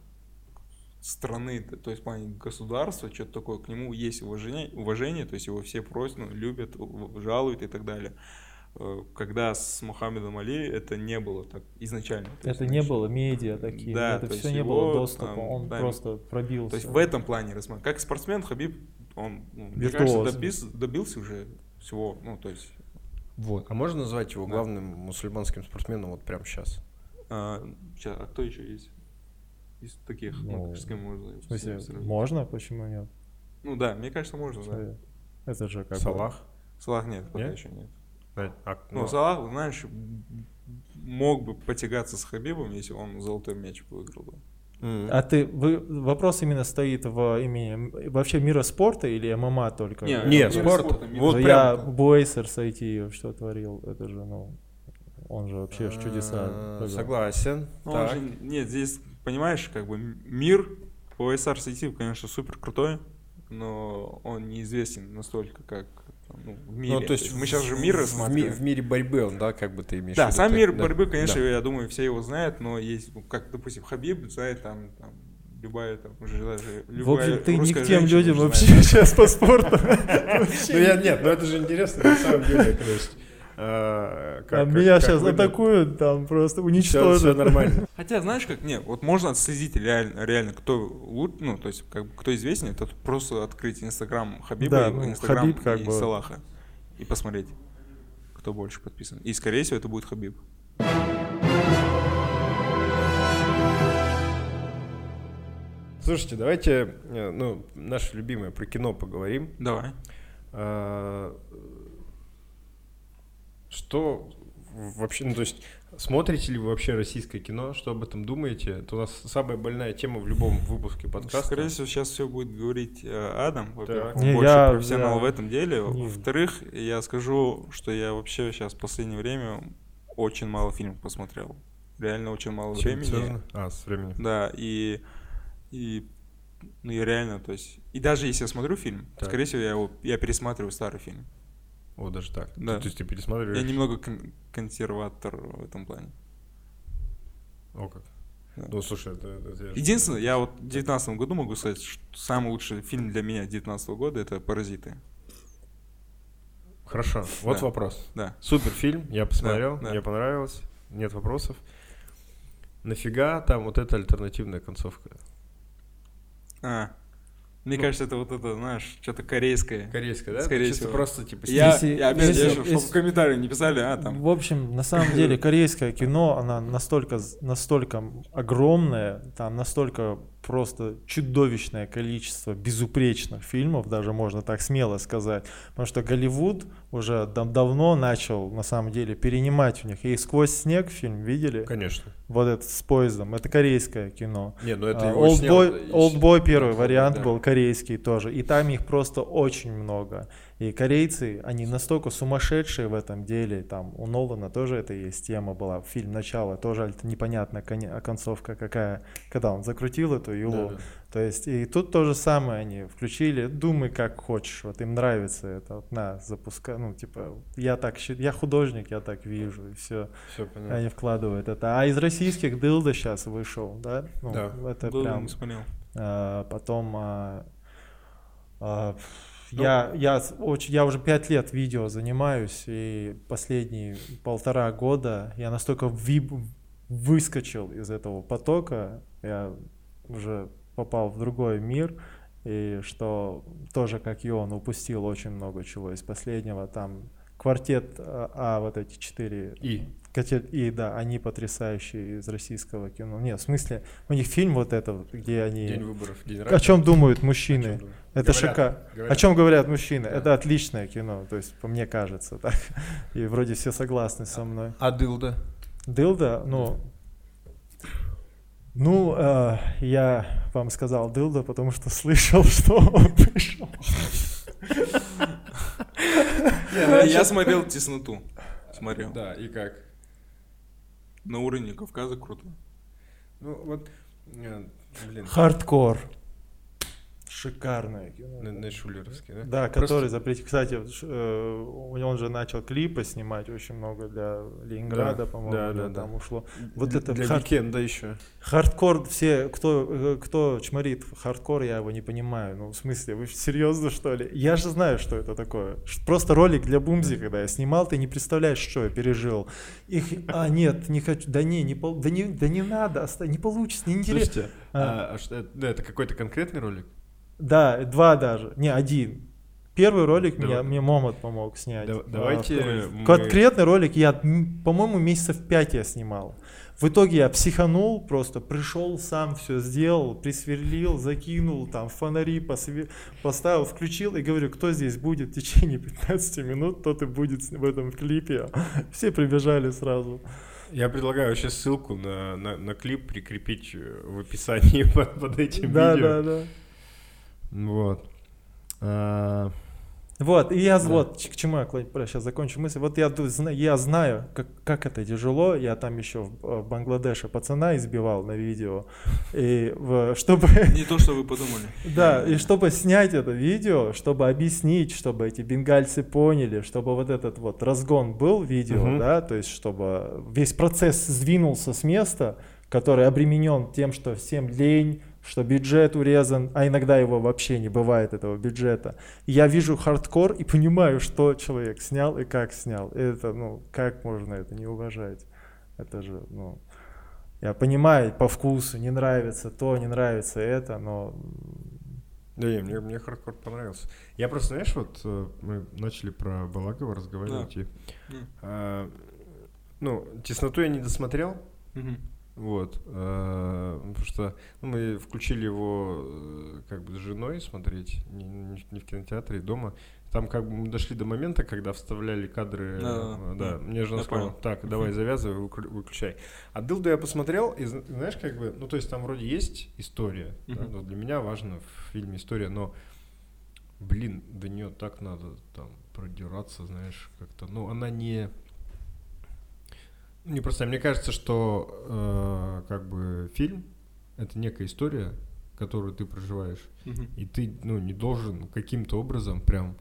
страны, то есть в плане государства, что-то такое, к нему есть уважение, уважение, то есть его все просят, ну, любят, жалуют и так далее. Э, Когда с Мухаммедом Али это не было так изначально. то есть, Это не было медиа такие, Да, это то все не его, было доступа, там, он да, просто пробился. То есть в этом плане рассматривать. Как спортсмен Хабиб, он, ну, мне кажется, добился, добился уже всего, ну, то есть Вот. А можно назвать его Да. главным мусульманским спортсменом вот прямо сейчас? А, ща, а кто еще есть? Из таких, ну, Ну, с кем можно В смысле, можно, почему нет? Ну да, мне кажется, можно, да. Это же как бы- Салах? Салах нет, пока Нет? еще нет. А, Ну, ну, Салах, знаешь, мог бы потягаться с Хабибом, если он золотой мяч выиграл бы. м. А ты, вы, вопрос именно стоит в имени вообще мира спорта или ММА только? Не, Не, спорт. спорта, Вот прям- я Буэйсер сойти, что творил, это же, ну, он же вообще чудеса. А. Согласен. Ну, он Так. же- нет, здесь, понимаешь, как бы мир по SR сети, конечно, супер крутой, но он неизвестен настолько, как ну, в мире. Ну, то есть мы сейчас же мир в, ми- в мире борьбы он, да, как бы ты имеешь в Да, виду, сам ты- мир да, борьбы, конечно, да. я думаю, все его знают, но есть, ну, как, допустим, Хабиб знает там, там любая там уже даже В любая общем, ты не к тем людям вообще сейчас по спорту. Ну, я, нет, ну это же интересно, на самом деле, то есть... а, как- А как- Меня как сейчас выглядит. атакуют, там просто уничтожат. всё нормально. Хотя, знаешь, как, нет, вот можно отследить реально, реально кто лучше, ну, то есть, как бы, кто известнее, это просто открыть инстаграм Хабиба Да, и ну, инстаграм Хабиб как и бы- Салаха и посмотреть, кто больше подписан. И, скорее всего, это будет Хабиб. Слушайте, давайте, э, ну, наше любимое про кино поговорим. Давай. А, Что вообще, ну то есть, смотрите ли вы вообще российское кино, что об этом думаете? Это у нас самая больная тема в любом выпуске подкаста. Скорее всего, сейчас все будет говорить э, Адам, во-первых, Не, больше я- профессионал я- в этом деле. Не. Во-вторых, я скажу, что я вообще сейчас в последнее время очень мало фильмов посмотрел. Реально очень мало С чем времени. связано? А, с временем. Да, и, и, ну и реально, то есть, и даже если я смотрю фильм, Так. скорее всего, я его, я пересматриваю старый фильм. О, даже так. Да. То есть ты пересматриваешь? Я немного кон- консерватор в этом плане. О, как. Да. Ну, слушай, это... это Единственное, я вот в девятнадцатом году могу сказать, что самый лучший фильм для меня девятнадцатого года это «Паразиты». Хорошо, вот Да. вопрос. Да. Супер фильм, я посмотрел, да. мне понравилось, нет вопросов. Нафига там вот эта альтернативная концовка? А, мне Ну. кажется, это вот это, знаешь, что-то корейское. Корейская, да? Скорее всего. просто типа... Я, Если- я опять, если- я, чтобы если- в комментарии не писали, а там. В общем, на самом деле, корейское кино, она настолько, настолько огромная, там настолько просто чудовищное количество безупречных фильмов, даже можно так смело сказать. Потому что Голливуд уже дав- давно начал, на самом деле, перенимать у них. И «Сквозь снег» фильм видели? Конечно. Вот этот с поездом. Это корейское кино. Не, ну это А, его Олдбой, Олдбой первый Да, вариант да. был корейский тоже. И там их просто очень много. И корейцы, они настолько сумасшедшие в этом деле. Там у Нолана тоже это есть тема была. Фильм «Начало» тоже коне- концовка какая. Когда он закрутил эту юлу. Да, да. То есть и тут то же самое они включили. Думай как хочешь. Вот им нравится это. Вот на, запускай. Ну типа я так я художник, я так вижу. И все. Всё понятно. Они вкладывают это. А из российских Дылда сейчас вышел, да? Ну, Да. Это Был, прям... не смотрел. а, потом... а, а, Ну. я, я, очень, я уже пять лет видео занимаюсь, и последние полтора года я настолько ви- выскочил из этого потока, я уже попал в другой мир, и что тоже, как и он, упустил очень много чего из последнего. Там квартет А, а, вот эти четыре И. Катя- И да, они потрясающие из российского кино. Нет, в смысле, у них фильм вот этот, где они... День выборов, день О чем думают О мужчины? чём думают? Это шикарно. говорят. О чем говорят мужчины? Да. Это отличное кино, то есть, по мне кажется, так. И вроде все согласны со мной. А Дылда? Дылда, ну... Ну, э, я вам сказал Дылда, потому что слышал, что он пришел. Я смотрел «Тесноту». Смотрел. Да, и как? на уровне Кавказа круто. Ну вот, э, блин, Хардкор. Шикарное кино. на, на шуллеровский, да? Да, Просто- который запретил. Кстати, ш- э, он же начал клипы снимать очень много для Ленинграда, Да, по-моему, да, да, да, там да. ушло. Вот Для- это для хард- Weeknd а еще. Хардкор, все, кто, э, кто чморит хардкор, я его не понимаю. Ну, в смысле, вы серьезно, что ли? Я же знаю, что это такое. Просто ролик для Бумзи, когда я снимал, ты не представляешь, что я пережил. Их, а, нет, не хочу, да не, не, да не, да не надо, не получится, не интересно. Слушайте, а, а это- да, это какой-то конкретный ролик? Да, два даже, не, один. Первый ролик Давай. меня, мне Момот помог снять. Да- А давайте второй- мы- Конкретный ролик я, по-моему, месяцев пять я снимал. В итоге я психанул, просто пришел, сам все сделал, присверлил, закинул, там фонари посве- поставил, включил и говорю, кто здесь будет в течение 15 минут, тот и будет в этом клипе. Все прибежали сразу. Я предлагаю вообще ссылку на, на, на клип прикрепить э, в описании под, под этим Да, видео. да, да. Вот. А, Вот, и я Да. вот к чему я сейчас закончу мысль. Вот я, я знаю, как, как это тяжело. Я там еще в, э, в Бангладеше пацана избивал на видео. И в- чтобы Не то, что вы подумали. да, и чтобы снять это видео, чтобы объяснить, чтобы эти бенгальцы поняли, чтобы вот этот вот разгон был видео, Мгм. да, то есть чтобы весь процесс сдвинулся с места, который обременен тем, что всем лень, что бюджет урезан, а иногда его вообще не бывает, этого бюджета. И я вижу хардкор и понимаю, что человек снял и как снял. Это, ну, как можно это не уважать? Это же, ну, я понимаю по вкусу, не нравится то, не нравится это, но Да не, мне, мне хардкор понравился. Я просто, знаешь, вот э, мы начали про Балагова разговаривать. и, М. а, ну, тесноту я не досмотрел. Мгм. Вот. э, Потому что ну, мы включили его э, как бы с женой смотреть, не, не- не в кинотеатре, дома. Там как бы мы дошли до момента, когда вставляли кадры. Да, э, Да, да. мне жена Я сказала, понял. так, давай завязывай, выклю- выключай. А Дылду я посмотрел, и зна- знаешь, как бы, ну то есть там вроде есть история, да, но для меня важно в фильме история, но, блин, до нее так надо там продираться, знаешь, как-то, ну она не... Не просто, мне кажется, что э, как бы фильм это некая история, которую ты проживаешь, Мгм. и ты ну не должен каким-то образом прям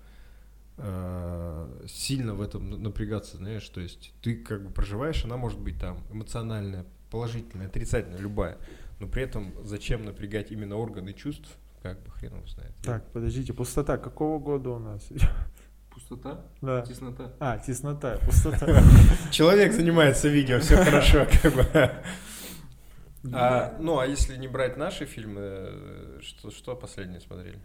э, сильно в этом на- напрягаться, знаешь, то есть ты как бы проживаешь, она может быть там эмоциональная, положительная, отрицательная, любая, но при этом зачем напрягать именно органы чувств, как бы хрен его знает. Так, подождите, пустота какого года у нас? Пустота? Да. Теснота. А, теснота, пустота. Человек занимается видео, все хорошо, как бы. А, ну, а если не брать наши фильмы, э, что, что последнее смотрели?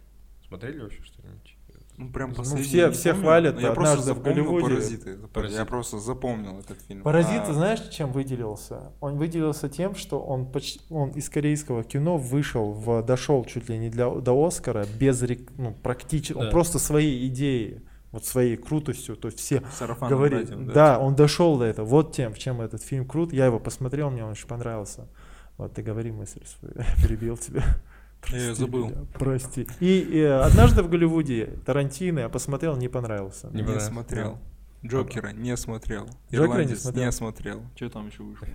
Смотрели вообще что-нибудь? Ну, прям Ну, последний. все- не все помню, хвалят но Я просто «Однажды в запомнил Голливуде». «Паразиты». «Паразиты». Я просто запомнил этот фильм. Паразит, А, ты знаешь, чем выделился? Он выделился тем, что он, почти, он из корейского кино вышел, в, дошел чуть ли не для, до Оскара без рек- ну, практически, он Да. просто своей идеей, вот своей крутостью, то есть все Сарафанным говорит, радио, да. он дошел до этого. Вот тем, в чем этот фильм крут. Я его посмотрел, мне он очень понравился. Вот ты говори мысль свою, перебил тебя. Я Прости забыл. меня, Прости. И, э, однажды в Голливуде Тарантино я посмотрел, не понравился. Не смотрел. Джокера не смотрел. Джокера не Ирландец смотрел? не смотрел. Что там еще вышло?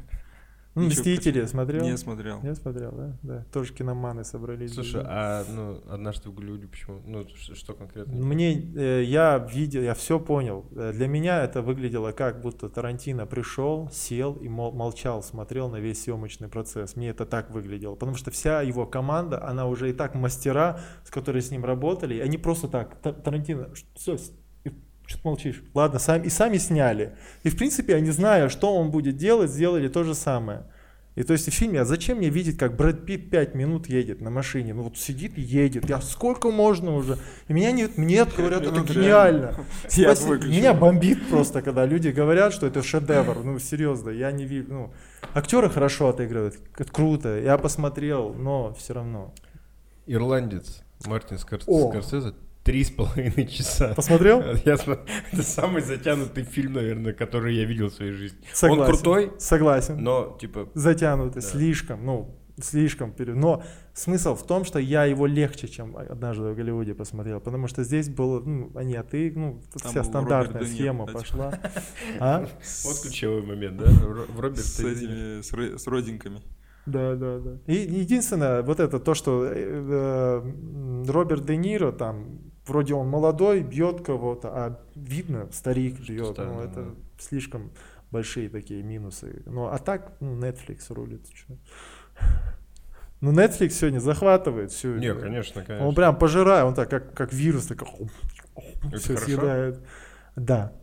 Ну, Ничего Мстители почему. смотрел? Не смотрел. Не смотрел, да? Да. Тоже киноманы собрались. Слушай, Да. а ну однажды в Голливуде почему? Ну ш- что конкретно? Мне, э, я видел, я все понял. Э, Для меня это выглядело как будто Тарантино пришел, сел и мол- молчал, смотрел на весь съемочный процесс. Мне это так выглядело, потому что вся его команда, она уже и так мастера, с которыми с ним работали, они просто так, «Та- Тарантино, все, что ты молчишь? Ладно, сами, и сами сняли. И в принципе, они зная, что он будет делать, сделали то же самое. И то есть в фильме, а зачем мне видеть, как Брэд Питт 5 минут едет на машине? Ну вот сидит и едет. Я сколько можно уже? И меня нет, нет, говорят, это гениально. Я. Меня бомбит просто, когда люди говорят, что это шедевр. Ну, серьезно, я не вижу. Ну, актеры хорошо отыгрывают, это круто. Я посмотрел, но все равно. Ирландец Мартин Скор- О. Скорсезе три с половиной часа. Посмотрел? Я это самый затянутый фильм, наверное, который я видел в своей жизни. Он Согласен. крутой, Согласен. но типа Затянутый, Да. слишком. Ну, слишком. Но смысл в том, что я его легче, чем однажды в Голливуде посмотрел, потому что здесь было, ну, а не, а ты, ну, тут Там вся стандартная Роберт схема кстати. пошла. А? Вот ключевой момент, да? В Роберт С этими, с, ро- с родинками. Да, да, да. И единственное, вот это то, что э, э, Роберт Де Ниро там, вроде он молодой, бьет кого-то, а видно, старик бьет. старый, Ну, да. это слишком большие такие минусы. Ну, а так, ну, Netflix рулит. чё. Ну, Netflix сегодня захватывает всю. Не, конечно, конечно. Он прям пожирает, он так, как, как вирус, так все съедает. Да.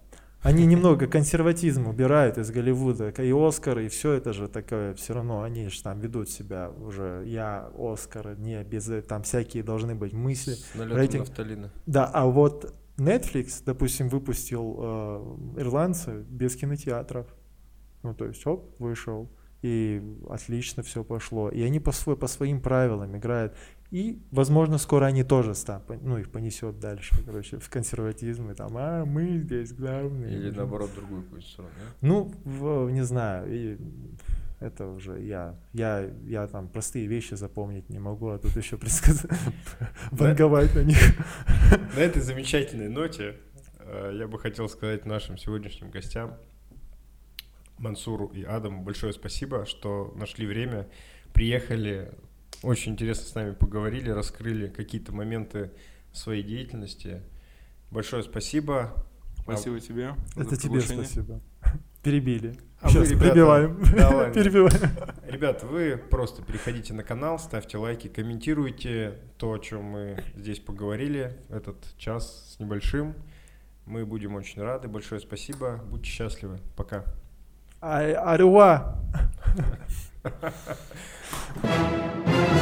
Они немного консерватизм убирают из Голливуда. И Оскар, и все это же такое, все равно они же там ведут себя уже. Я Оскар, не без там всякие должны быть мысли. Налетом рейтинг. нафталина. Да, а вот Netflix, допустим, выпустил э, ирландцы без кинотеатров. Ну, то есть, оп, вышел. И отлично все пошло. И они по, свой, по своим правилам играют. И, возможно, скоро они тоже станут, ну, их понесет дальше, короче, в консерватизм. И там, а, мы здесь главные. Или наоборот другую какую-то сторону, да? Ну, в- не знаю, и это уже я, я, я там простые вещи запомнить не могу, а тут еще предсказать, банговать на них. На этой замечательной ноте э, я бы хотел сказать нашим сегодняшним гостям, Мансуру и Адаму, большое спасибо, что нашли время, приехали, очень интересно с нами поговорили, раскрыли какие-то моменты своей деятельности. Большое спасибо. Спасибо тебе. за Это тебе спасибо. Перебили. А Сейчас вы, ребята, прибиваем. давай. Перебиваем. Ребят, вы просто переходите на канал, ставьте лайки, комментируйте то, о чем мы здесь поговорили, этот час с небольшим. Мы будем очень рады. Большое спасибо. Будьте счастливы. Пока. Aroa.